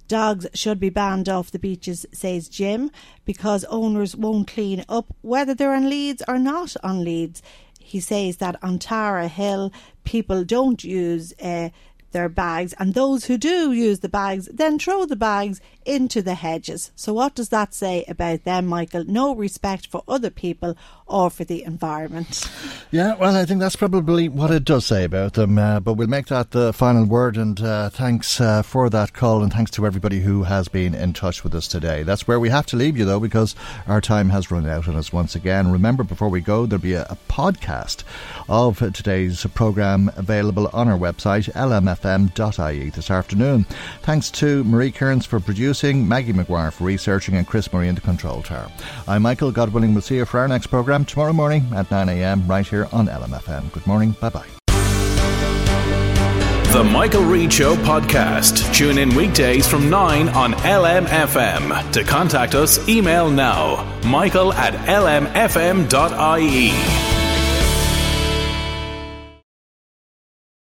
Dogs should be banned off the beaches, says Jim, because owners won't clean up whether they're on leads or not on leads. He says that on Tara Hill, people don't use uh, their bags, and those who do use the bags then throw the bags into the hedges. So, what does that say about them, Michael? No respect for other people or for the environment. Yeah, well, I think that's probably what it does say about them. Uh, but we'll make that the final word. And uh, thanks uh, for that call, and thanks to everybody who has been in touch with us today. That's where we have to leave you, though, because our time has run out on us once again. Remember, before we go, there'll be a, a podcast of today's programme available on our website, this afternoon. Thanks to Marie Kearns for producing, Maggie McGuire for researching, and Chris Murray in the control tower. I'm Michael. God willing, we'll see you for our next programme tomorrow morning at 9am right here on LMFM. Good morning. Bye bye. The Michael Reade Show podcast. Tune in weekdays from 9 on LMFM. To contact us, email now michael at lmfm.ie.